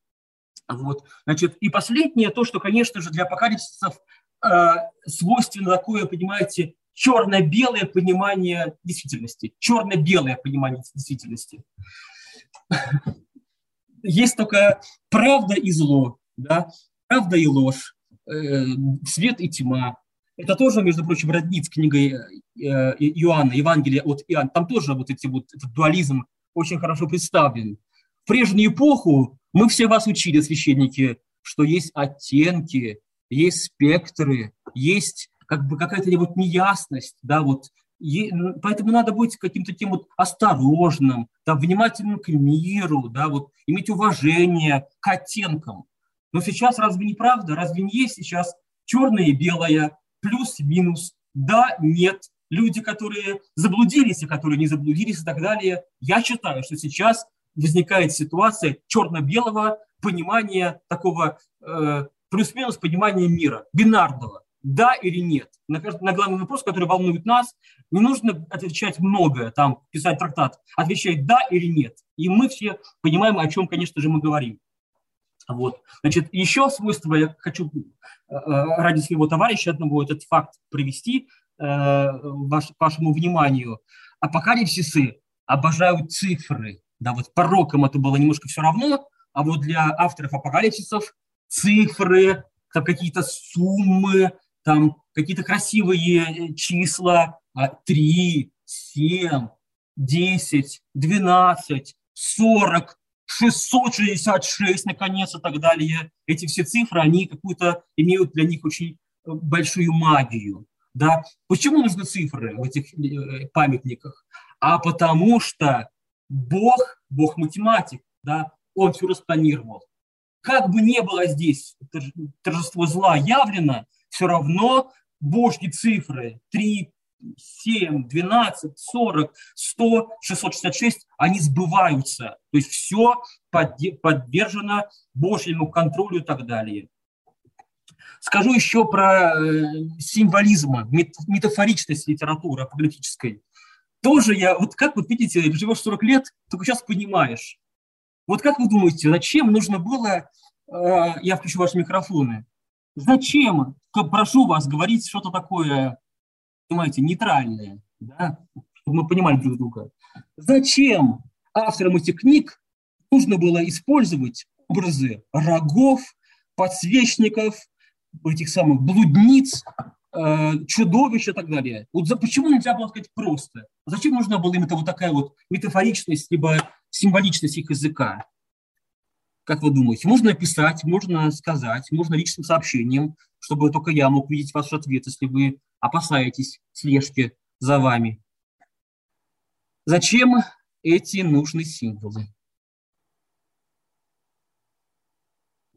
Вот. Значит, и последнее, то, что, конечно же, для апокалипсисов э, свойственно такое, понимаете, черно-белое понимание действительности. Черно-белое понимание действительности. Есть только правда и зло, да? правда и ложь, э, свет и тьма. Это тоже, между прочим, роднит с книгой э, Иоанна, Евангелие от Иоанна. Там тоже вот эти вот, этот дуализм очень хорошо представлен. В прежнюю эпоху мы все вас учили, священники, что есть оттенки, есть спектры, есть как бы какая-то вот неясность, да, вот ну, Поэтому надо быть каким-то тем вот осторожным, там, внимательным к миру, да, вот, иметь уважение к оттенкам. Но сейчас разве не правда? Разве не есть сейчас черное и белое, плюс-минус, да, нет, люди, которые заблудились и которые не заблудились и так далее. Я считаю, что сейчас возникает ситуация черно-белого понимания такого э, плюс-минус понимания мира, бинарного, да или нет. На, на главный вопрос, который волнует нас, не нужно отвечать многое, там, писать трактат, отвечать да или нет. И мы все понимаем, о чем, конечно же, мы говорим. Вот. Значит, еще свойство, я хочу э, э, ради своего товарища одного этот факт привести э, ваш, вашему вниманию. Апокалипсисы обожают цифры. Да, вот порокам это было немножко все равно, а вот для авторов апокалипсисов цифры, там какие-то суммы, там какие-то красивые числа, 3, 7, 10, 12, 40, 666, наконец, и так далее. Эти все цифры, они какую-то имеют для них очень э, большую магию. Да? Почему нужны цифры в этих э, памятниках? А потому что Бог, Бог математик, да, он все распланировал. Как бы не было здесь торжество зла явлено, все равно Божьи цифры 3, 7, 12, 40, 100, 666, они сбываются. То есть все поддержано Божьему контролю и так далее. Скажу еще про э, символизм, метафоричность литературы апокалиптической. Тоже я, вот как вот видите, живешь 40 лет, только сейчас понимаешь. Вот как вы думаете, зачем нужно было, э, я включу ваши микрофоны, зачем, прошу вас, говорить что-то такое, понимаете, нейтральное, да, чтобы мы понимали друг друга. Зачем авторам этих книг нужно было использовать образы рогов, подсвечников, этих самых блудниц, э, чудовищ и так далее. Вот за, почему нельзя было сказать просто? Зачем нужна была им это вот такая вот метафоричность, либо символичность их языка? Как вы думаете? Можно написать, можно сказать, можно личным сообщением, чтобы только я мог видеть ваш ответ, если вы опасаетесь слежки за вами. Зачем эти нужны символы?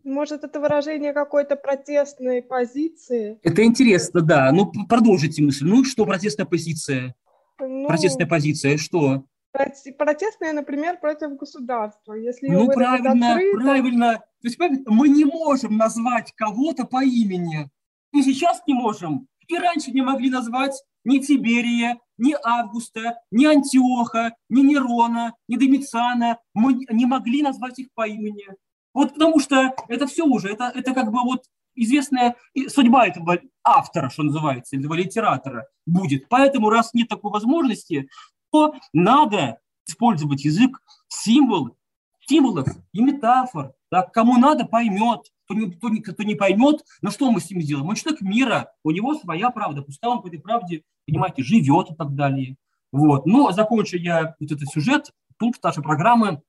Может, это выражение какой-то протестной позиции? Это интересно, да. Ну, продолжите мысль. Ну, что протестная позиция? Ну, протестная позиция, что? Протестная, например, против государства. Если ну, правильно, открыто... правильно. То есть, мы не можем назвать кого-то по имени. И сейчас не можем. И раньше не могли назвать ни Тиберия, ни Августа, ни Антиоха, ни Нерона, ни Домициана. Мы не могли назвать их по имени. Вот потому что это все уже, это, это как бы вот известная судьба этого автора, что называется, этого литератора будет. Поэтому, раз нет такой возможности, то надо использовать язык символ, символов и метафор. Да, кому надо, поймет. Кто не, кто, не, кто не поймет, ну что мы с ним сделаем? Он человек мира, у него своя правда, пускай он по этой правде, понимаете, живет и так далее. Вот. Но закончу я вот этот сюжет, пункт нашей программы,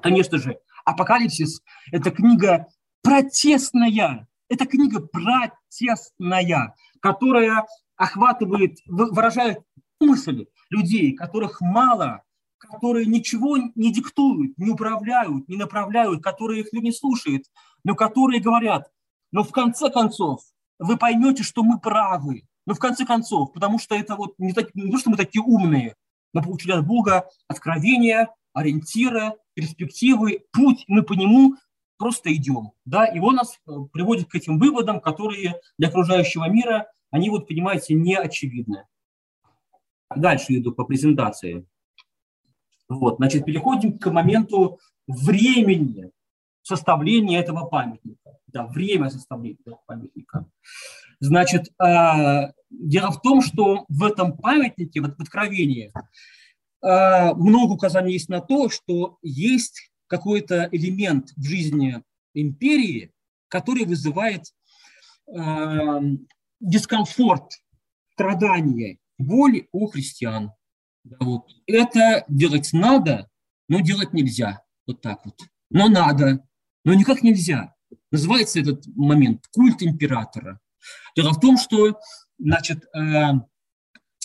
конечно же, Апокалипсис – это книга протестная, это книга протестная, которая охватывает, выражает мысли людей, которых мало, которые ничего не диктуют, не управляют, не направляют, которые их не слушают, но которые говорят, но в конце концов вы поймете, что мы правы. Но в конце концов, потому что это вот не, так, не то, что мы такие умные, мы получили от Бога откровения, ориентиры, перспективы, путь, мы по нему просто идем. Да? И он нас э, приводит к этим выводам, которые для окружающего мира, они вот, понимаете, не очевидны. Дальше иду по презентации. Вот, значит, переходим к моменту времени составления этого памятника. Да, время составления этого памятника. Значит, э, дело в том, что в этом памятнике, в Откровении, а, много указаний есть на то, что есть какой-то элемент в жизни империи, который вызывает э, дискомфорт, страдания, боль у христиан. Вот. Это делать надо, но делать нельзя. Вот так вот. Но надо, но никак нельзя. Называется этот момент культ императора. Дело в том, что значит, э,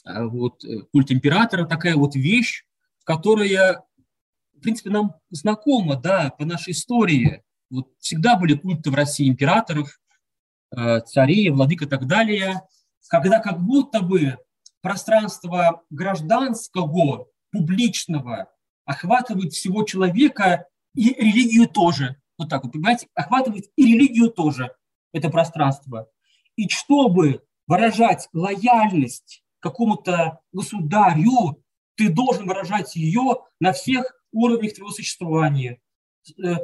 а вот, э, культ императора, такая вот вещь, которая, в принципе, нам знакома, да, по нашей истории. Вот всегда были культы в России императоров, э, царей, владык и так далее, когда как будто бы пространство гражданского, публичного охватывает всего человека и религию тоже. Вот так вот, понимаете, охватывает и религию тоже, это пространство. И чтобы выражать лояльность какому-то государю, ты должен выражать ее на всех уровнях твоего существования. Э,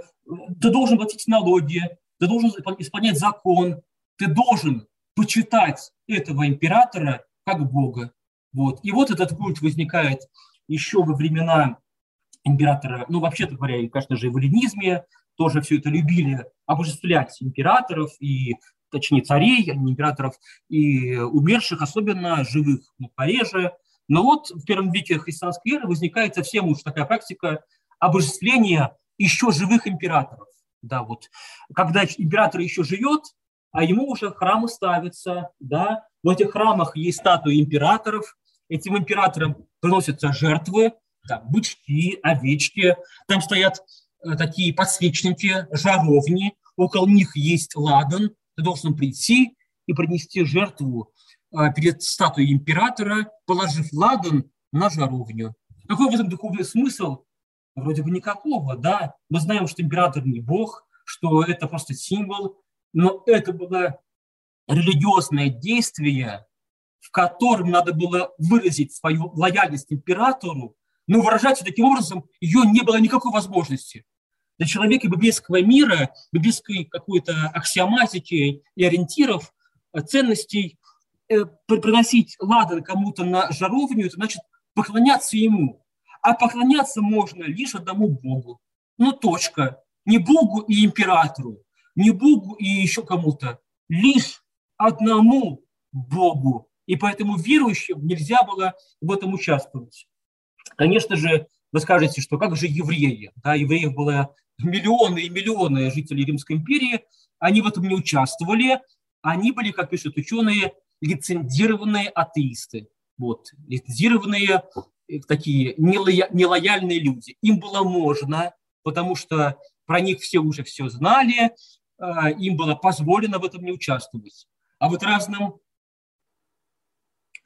ты должен платить налоги, ты должен исполнять закон, ты должен почитать этого императора как Бога. Вот. И вот этот культ возникает еще во времена императора, ну, вообще-то говоря, и, конечно же, в эллинизме тоже все это любили обожествлять императоров и точнее царей, а не императоров, и умерших, особенно живых, ну, пореже. Но вот в первом веке христианской эры возникает совсем уж такая практика обожествления еще живых императоров. Да, вот, когда император еще живет, а ему уже храмы ставятся, да, в этих храмах есть статуи императоров, этим императорам приносятся жертвы, да, бычки, овечки, там стоят э, такие подсвечники, жаровни, около них есть ладан, ты должен прийти и принести жертву а, перед статуей императора, положив ладан на жаровню. Какой в этом духовный смысл? Вроде бы никакого, да. Мы знаем, что император не бог, что это просто символ, но это было религиозное действие, в котором надо было выразить свою лояльность императору, но выражать таким образом ее не было никакой возможности. Для человека библейского мира, библейской какой-то аксиоматики и ориентиров, э, ценностей, э, приносить ладан кому-то на жаровню, это значит поклоняться ему. А поклоняться можно лишь одному Богу. Ну, точка. Не Богу и императору, не Богу и еще кому-то. Лишь одному Богу. И поэтому верующим нельзя было в этом участвовать. Конечно же, вы скажете, что как же евреи? Да, евреев было миллионы и миллионы жителей Римской империи, они в этом не участвовали, они были, как пишут ученые, лицензированные атеисты. Вот, лицензированные э, такие нелоя, нелояльные люди. Им было можно, потому что про них все уже все знали, им было позволено в этом не участвовать. А вот разным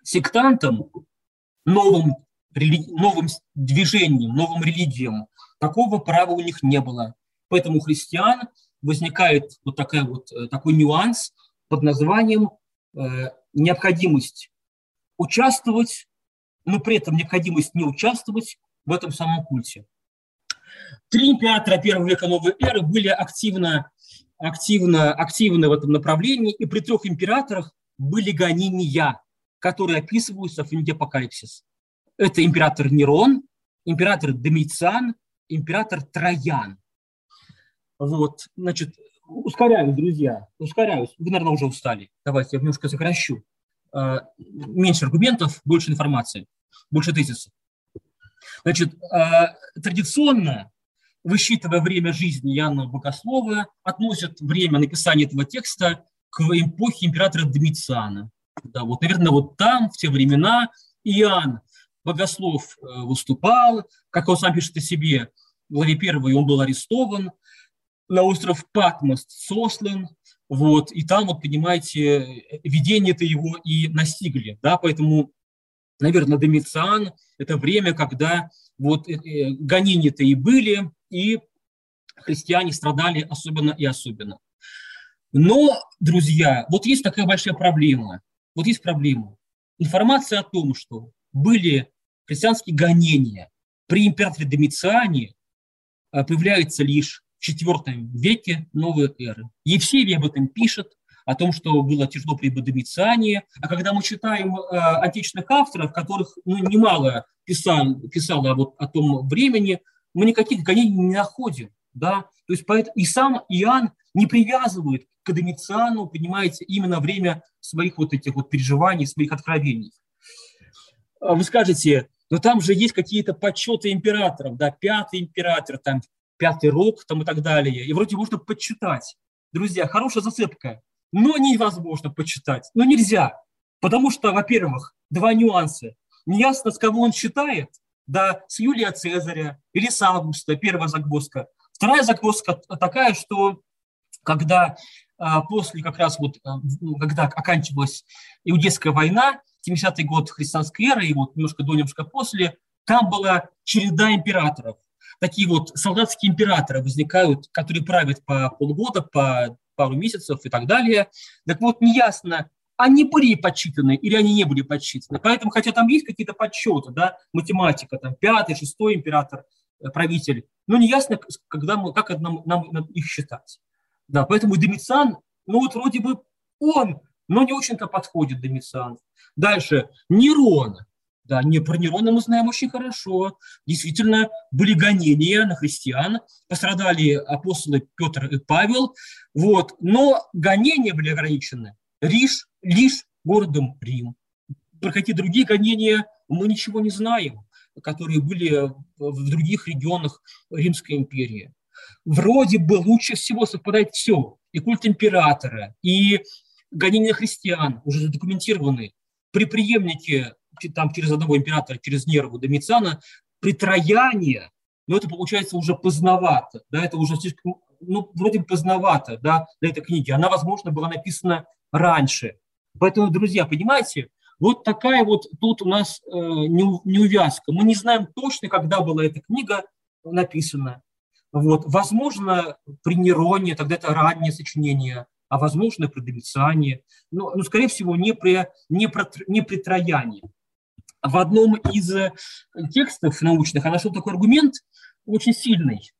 сектантам, новым, новым движениям, новым религиям, такого права у них не было. Поэтому у христиан возникает вот, такая вот э, такой нюанс под названием э, необходимость участвовать, но при этом необходимость не участвовать в этом самом культе. Три императора первого века новой эры были активно, активно, активны в этом направлении, и при трех императорах были гонения, которые описываются в книге «Апокалипсис». Это император Нерон, император Домициан, император Троян. Вот, значит, ускоряюсь, друзья, ускоряюсь. Вы, наверное, уже устали. Давайте я немножко сокращу. А, меньше аргументов, больше информации, больше тезисов. Значит, а, традиционно, высчитывая время жизни Иоанна Богослова, относят время написания этого текста к эпохе императора Домициана. Да, вот, наверное, вот там, в те времена, Иоанн Богослов э, выступал, как он сам пишет о себе, в главе первой он был арестован, на остров Патмос сослан, вот, и там, вот, понимаете, видение-то его и настигли, да, поэтому, наверное, Домициан – это время, когда вот э, э, гонения-то и были, и христиане страдали особенно и особенно. Но, друзья, вот есть такая большая проблема. Вот есть проблема. Информация о том, что были христианские гонения при императоре Домициане, э, появляется лишь IV веке новой эры. Евсевий об этом пишет, о том, что было тяжело при Домициане. А когда мы читаем э, отечественных авторов, которых ну, немало писал, писало вот о том времени, мы никаких гонений не находим. Да? То есть поэтому и сам Иоанн не привязывает к Домициану, понимаете, именно время своих вот этих вот переживаний, своих откровений. А вы скажете, но там же есть какие-то почеты императоров, да, пятый император, там пятый рок там и так далее. И вроде можно почитать. Друзья, хорошая зацепка, но невозможно почитать. Но нельзя, потому что, во-первых, два нюанса. Неясно, с кого он читает, да, с Юлия Цезаря или с Августа, первая загвоздка. Вторая загвоздка такая, что когда а, после как раз вот, а, ну, когда оканчивалась Иудейская война, 70-й год христианской эры, и вот немножко до, немножко после, там была череда императоров – такие вот солдатские императоры возникают, которые правят по полгода, по пару месяцев и так далее. Так вот, неясно, они были подсчитаны или они не были подсчитаны. Поэтому, хотя там есть какие-то подсчеты, да, математика, там пятый, шестой император, э, правитель, но неясно, когда мы, как нам, нам их считать. Да, поэтому Домициан, ну вот вроде бы он, но не очень-то подходит Домициан. Дальше, Нерон – да, не про Нерона мы знаем очень хорошо. Действительно, были гонения на христиан, пострадали апостолы Петр и Павел. Вот. Но гонения были ограничены лишь, лишь городом Рим. Про какие другие гонения мы ничего не знаем, которые были в других регионах Римской империи. Вроде бы лучше всего совпадает все. И культ императора, и гонения христиан уже задокументированы. При преемнике там через одного императора, через Нерву Домициана, при Трояне, ну, это получается уже поздновато, да, это уже слишком, ну, вроде бы поздновато, да, для этой книги. Она, возможно, была написана раньше. Поэтому, друзья, понимаете, вот такая вот тут у нас э, неувязка. Мы не знаем точно, когда была эта книга написана. Вот. Возможно, при Нероне, тогда это раннее сочинение, а возможно, при Домициане, но, ну, скорее всего, не при, не, при, не при Трояне. В одном из э, текстов научных я нашел такой аргумент, очень сильный.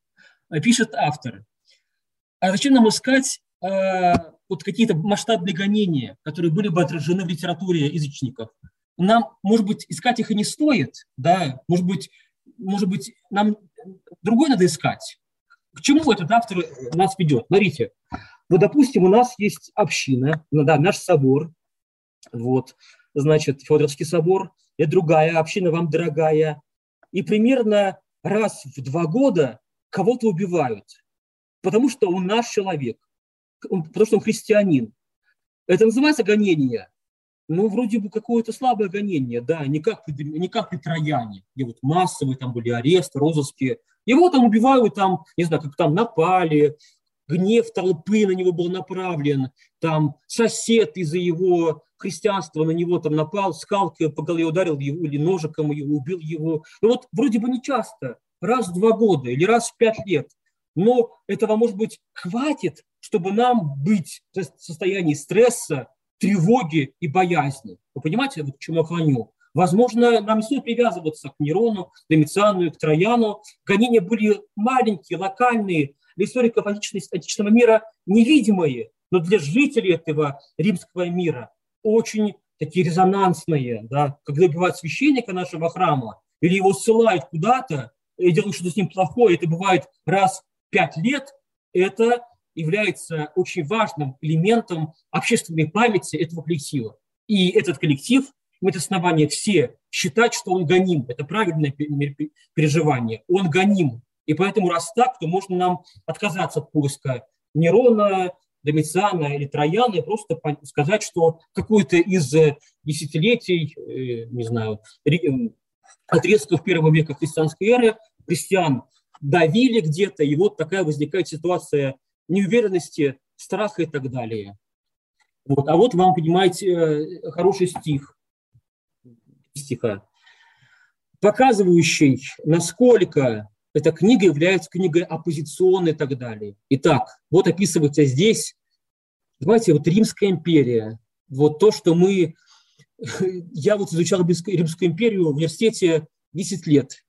Пишет автор. А зачем нам искать э, вот какие-то масштабные гонения, которые были бы отражены в литературе язычников? Нам, может быть, искать их и не стоит, да, может быть, может быть, нам другой надо искать. К чему этот автор нас ведет? Смотрите, вот, допустим, у нас есть община, ну, да, наш собор, вот, значит, Федоровский собор, и другая община вам дорогая, и примерно раз в два года кого-то убивают, потому что он наш человек, потому что он христианин. Это называется гонение. Ну, вроде бы какое-то слабое гонение, да, не как, не как при Трояне, где вот массовые там были аресты, розыски. Его там убивают, там, не знаю, как там напали, гнев толпы на него был направлен, там сосед из-за его христианства на него там напал, скалкой по голове ударил его или ножиком его, убил его. Ну вот вроде бы не часто, раз в два года или раз в пять лет. Но этого, может быть, хватит, чтобы нам быть в состоянии стресса, тревоги и боязни. Вы понимаете, вот к чему я клоню? Возможно, нам не стоит привязываться к Нерону, Домициану и к Трояну. Гонения были маленькие, локальные, для историков античного мира невидимые, но для жителей этого римского мира очень такие резонансные, да, когда убивают священника нашего храма или его ссылают куда-то и делают что-то с ним плохое, это бывает раз в пять лет, это является очень важным элементом общественной памяти этого коллектива. И этот коллектив имеет основание все считать, что он гоним. Это правильное переживание. Он гоним. И поэтому, раз так, то можно нам отказаться от поиска Нерона, Домициана или Трояна и просто сказать, что какой-то из э, десятилетий, э, не знаю, отрезков первого века христианской эры христиан давили где-то, и вот такая возникает ситуация неуверенности, страха и так далее. Вот. А вот вам, понимаете, э, хороший стих, стиха, показывающий, насколько эта книга является книгой оппозиционной и так далее. Итак, вот описывается здесь, давайте, вот Римская империя, вот то, что мы... Я вот изучал Римскую империю в университете 10 лет,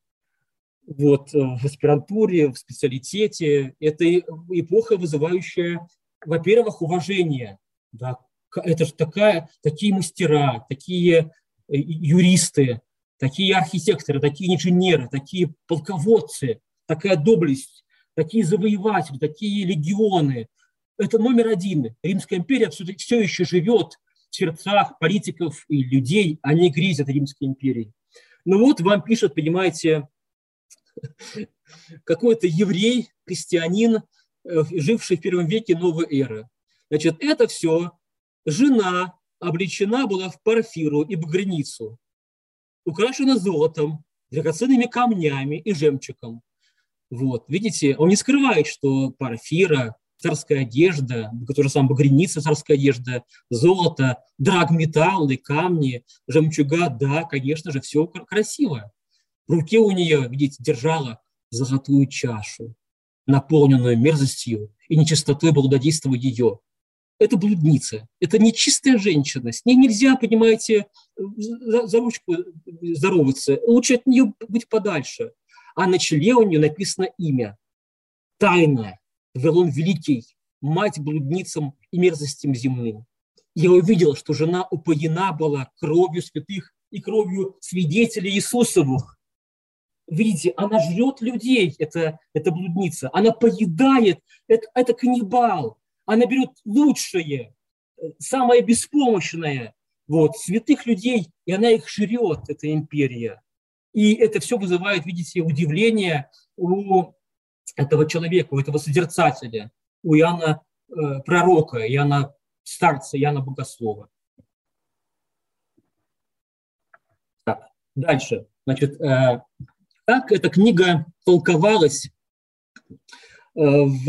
вот, э, в аспирантуре, в специалитете. Это эпоха, вызывающая, во-первых, уважение. Да, это же такая, такие мастера, такие э, юристы, такие архитекторы, такие инженеры, такие полководцы, такая доблесть, такие завоеватели, такие легионы. Это номер один. Римская империя все еще живет в сердцах политиков и людей, они грезят Римской империей. Ну вот вам пишет, понимаете, какой-то еврей, христианин, э, живший в первом веке новой эры. Значит, это все жена облечена была в парфиру и багряницу, украшена золотом, драгоценными камнями и жемчугом. Вот, видите, он не скрывает, что парфира, царская одежда, которая сам багряница, царская одежда, золото, драгметаллы, камни, жемчуга, да, конечно же, все красиво. В руке у нее, видите, держала золотую чашу, наполненную мерзостью и нечистотой благодействия ее. Это блудница, это нечистая женщина, с ней нельзя, понимаете, за, за ручку здороваться, лучше от нее быть подальше. А на челе у нее написано имя. Тайна, Велон Великий, мать блудницам и мерзостям земным. Я увидела, что жена упоена была кровью святых и кровью свидетелей Иисусовых. Видите, она жрет людей, это, это блудница. Она поедает, это, это каннибал. Она берет лучшее, самое беспомощное, вот, святых людей, и она их жрет, эта империя. И это все вызывает, видите, удивление у этого человека, у этого созерцателя, у Иоанна э, пророка, Иоанна старца, Иоанна Богослова. Так, дальше. Значит, э, как эта книга толковалась э, в,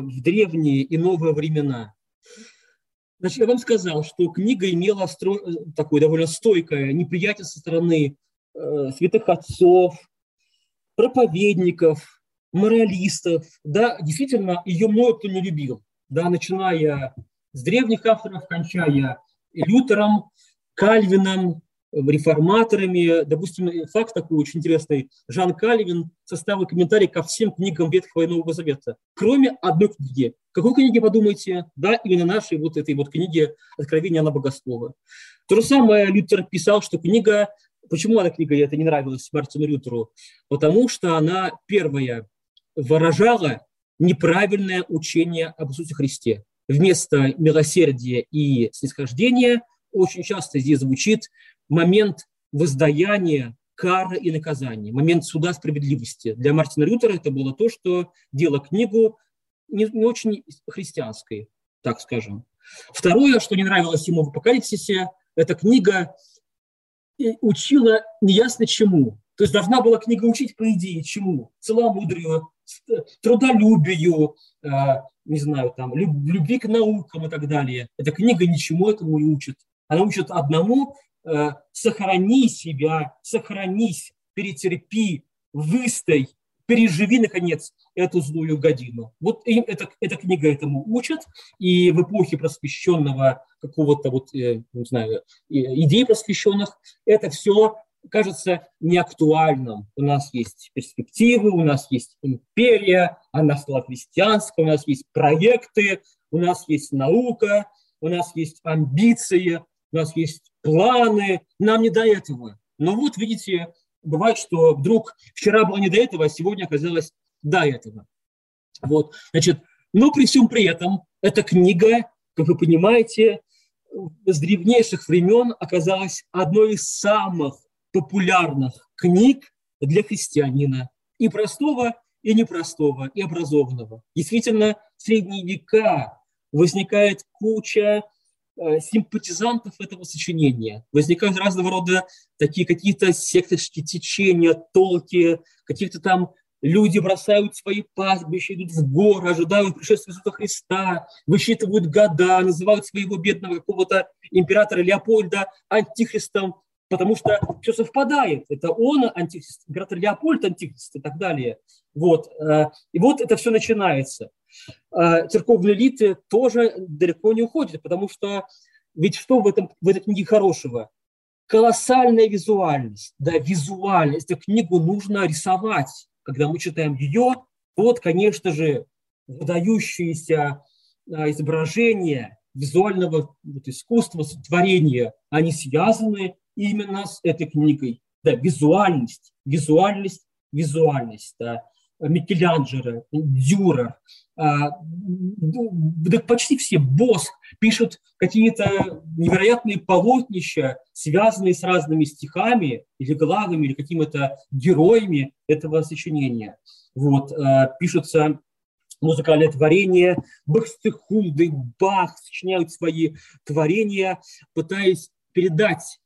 в древние и новые времена. Значит, я вам сказал, что книга имела стро... такое довольно стойкое неприятие со стороны э, святых отцов, проповедников, моралистов. Да, действительно, ее много кто не любил. Да, начиная с древних авторов, кончая Лютером, Кальвином, реформаторами. Допустим, факт такой очень интересный. Жан Кальвин составил комментарий ко всем книгам Ветхого и Нового Завета, кроме одной книги. Какой книги, подумайте? Да, именно нашей вот этой вот книги «Откровение на Богослова». То же самое Лютер писал, что книга Почему эта книга это не нравилась Мартину Лютеру? Потому что она первая выражала неправильное учение об Иисусе Христе. Вместо милосердия и снисхождения очень часто здесь звучит момент воздаяния, кары и наказания, момент суда справедливости. Для Мартина Лютера это было то, что делало книгу не, не очень христианской, так скажем. Второе, что не нравилось ему в «Апокалипсисе», это книга учила неясно чему. То есть должна была книга учить, по идее, чему? Целомудрию, трудолюбию, а, не знаю, там, любви к наукам и так далее. Эта книга ничему этому не учит. Она учит одному э, сохрани себя, сохранись, перетерпи, выстой, переживи, наконец, эту злую годину. Вот им эта, эта книга этому учит, и в эпохе просвещенного какого-то вот, э, не знаю, идей просвещенных, это все кажется неактуальным. У нас есть перспективы, у нас есть империя, она стала христианской, у нас есть проекты, у нас есть наука, у нас есть амбиции, у нас есть планы, нам не до этого. Но вот, видите, бывает, что вдруг вчера было не до этого, а сегодня оказалось до этого. Вот, значит, но при всем при этом эта книга, как вы понимаете, с древнейших времен оказалась одной из самых популярных книг для христианина. И простого, и непростого, и образованного. Действительно, в средние века возникает куча симпатизантов этого сочинения. Возникают разного рода такие какие-то секторские течения, толки, каких-то там люди бросают свои пастбища, идут в горы, ожидают пришествия Иисуса Христа, высчитывают года, называют своего бедного какого-то императора Леопольда антихристом, потому что все совпадает. Это он антихрист, император Леопольд антихрист и так далее. Вот. Э, и вот это все начинается. А, церковные элиты тоже далеко не уходят, потому что ведь что в, этом, в этой книге хорошего? Колоссальная визуальность, да, визуальность. Эту книгу нужно рисовать. Когда мы читаем ее, вот, конечно же, выдающиеся а, изображения визуального вот, искусства, творения, они связаны именно с этой книгой. Да, визуальность, визуальность, визуальность. Да. Микеланджело, Дюрер, а, ну, да почти все, Босх, пишут какие-то невероятные полотнища, связанные с разными стихами или главами, или какими-то героями этого сочинения. Вот, а, пишутся музыкальное творение, Бахстехунды, Бах сочиняют свои творения, пытаясь передать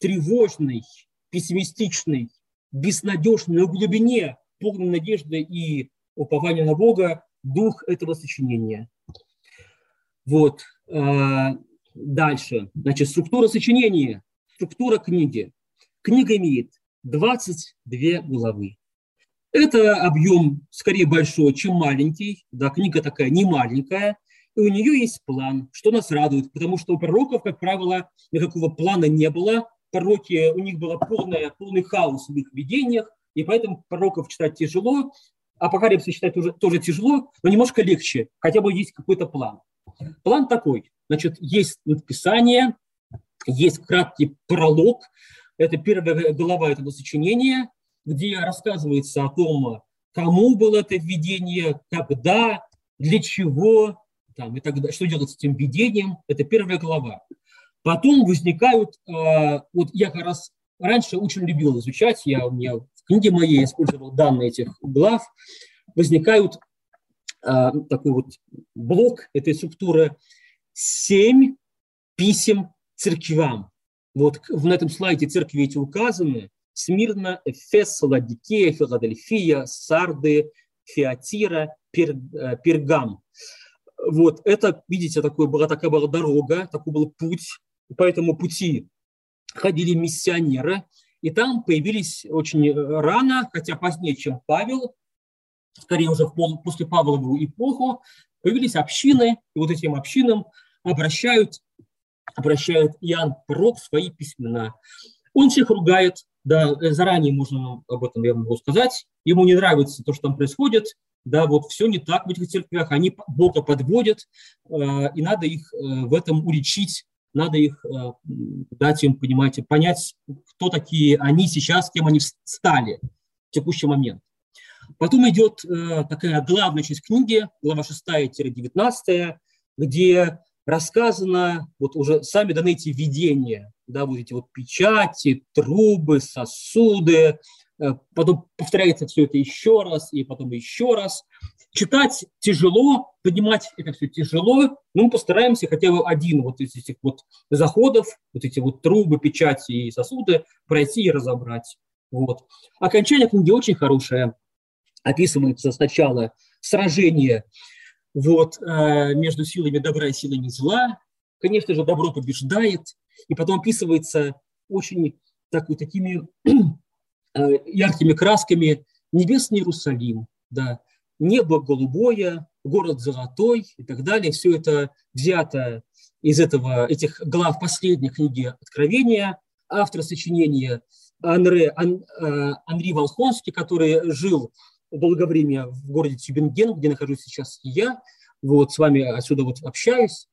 тревожный, пессимистичный, безнадежный, на глубине полной надежды и упования на Бога дух этого сочинения. Вот. А, дальше. Значит, структура сочинения, структура книги. Книга имеет 22 главы. Это объем скорее большой, чем маленький. Да, книга такая не маленькая. И у нее есть план, что нас радует, потому что у пророков, как правило, никакого плана не было. Пророки, у них был полный, полный хаос в их видениях, и поэтому пророков читать тяжело, апокалипсис читать тоже, тоже тяжело, но немножко легче, хотя бы есть какой-то план. План такой, значит, есть написание, есть краткий пролог, это первая глава этого сочинения, где рассказывается о том, кому было это введение, когда, для чего, там, и так далее, что делать с этим введением, это первая глава. Потом возникают, э, вот я как раз раньше очень любил изучать, я, у меня книге моей использовал данные этих глав, возникают а, такой вот блок этой структуры семь писем церквям. Вот на этом слайде церкви эти указаны. Смирна, Эфес, Ладикея, Филадельфия, Сарды, Феатира, Пер, э, Пергам. Вот, это, видите, такое была, такая была дорога, такой был путь. По этому пути ходили миссионеры, и там появились очень рано, хотя позднее, чем Павел, скорее уже в пол, после Павлову эпоху, появились общины, и вот этим общинам обращают, обращают Иоанн Пророк свои письмена. Он всех ругает, да, заранее можно об этом я могу сказать, ему не нравится то, что там происходит, да, вот все не так в этих церквях, они Бога подводят, э, и надо их э, в этом уличить, надо их э, дать им, понимаете, понять, кто такие они сейчас, кем они стали в текущий момент. Потом идет э, такая главная часть книги, глава 6-19, где рассказано, вот уже сами даны эти видения, да, вот эти вот печати, трубы, сосуды, э, потом повторяется все это еще раз и потом еще раз. Читать тяжело, поднимать это все тяжело, но мы постараемся хотя бы один вот из этих вот заходов, вот эти вот трубы, печати и сосуды пройти и разобрать. Вот. Окончание книги очень хорошее. Описывается сначала сражение вот, э, между силами добра и силами зла. Конечно же, добро побеждает. И потом описывается очень так, вот, такими э, яркими красками небесный Иерусалим, да, небо голубое, город золотой и так далее. Все это взято из этого, этих глав последней книги Откровения. Автор сочинения Анре, Ан, э, Анри Волхонский, который жил долгое время в городе Тюбинген, где нахожусь сейчас я, вот, с вами отсюда вот общаюсь,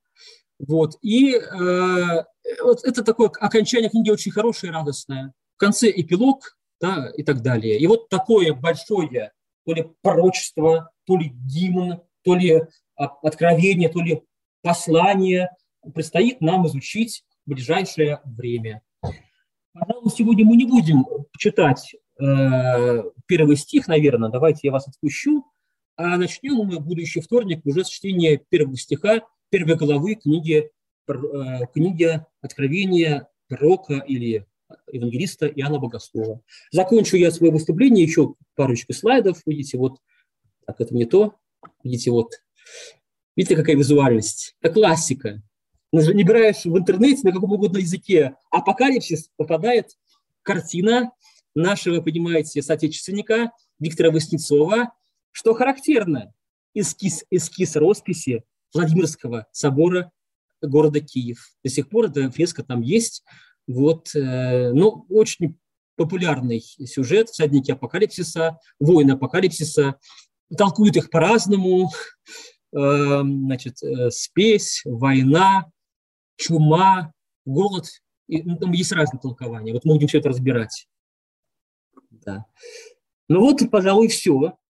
вот, и э, вот это такое окончание книги очень хорошее, радостное. В конце эпилог, да, и так далее. И вот такое большое, то ли пророчество, то ли гимн, то ли откровение, то ли послание предстоит нам изучить в ближайшее время. Пожалуй, сегодня мы не будем читать э, первый стих, наверное. Давайте я вас отпущу. А начнем мы будущий вторник уже с чтения первого стиха первой главы книги, э, книги Откровения пророка или евангелиста Иоанна Богослова. Закончу я свое выступление еще парочку слайдов. Видите, вот так это не то. Видите, вот. Видите, какая визуальность? Это классика набираешь в интернете на каком угодно языке апокалипсис, попадает картина нашего, понимаете, соотечественника Виктора Васнецова, что характерно, эскиз, эскиз росписи Владимирского собора города Киев. До сих пор эта фреска там есть. Вот, э, ну, очень популярный сюжет, всадники апокалипсиса, воины апокалипсиса, толкуют их по-разному, э, значит, э, спесь, война, чума, голод. И, ну, там есть разные толкования. Вот мы будем все это разбирать. Да. Ну вот, пожалуй, все.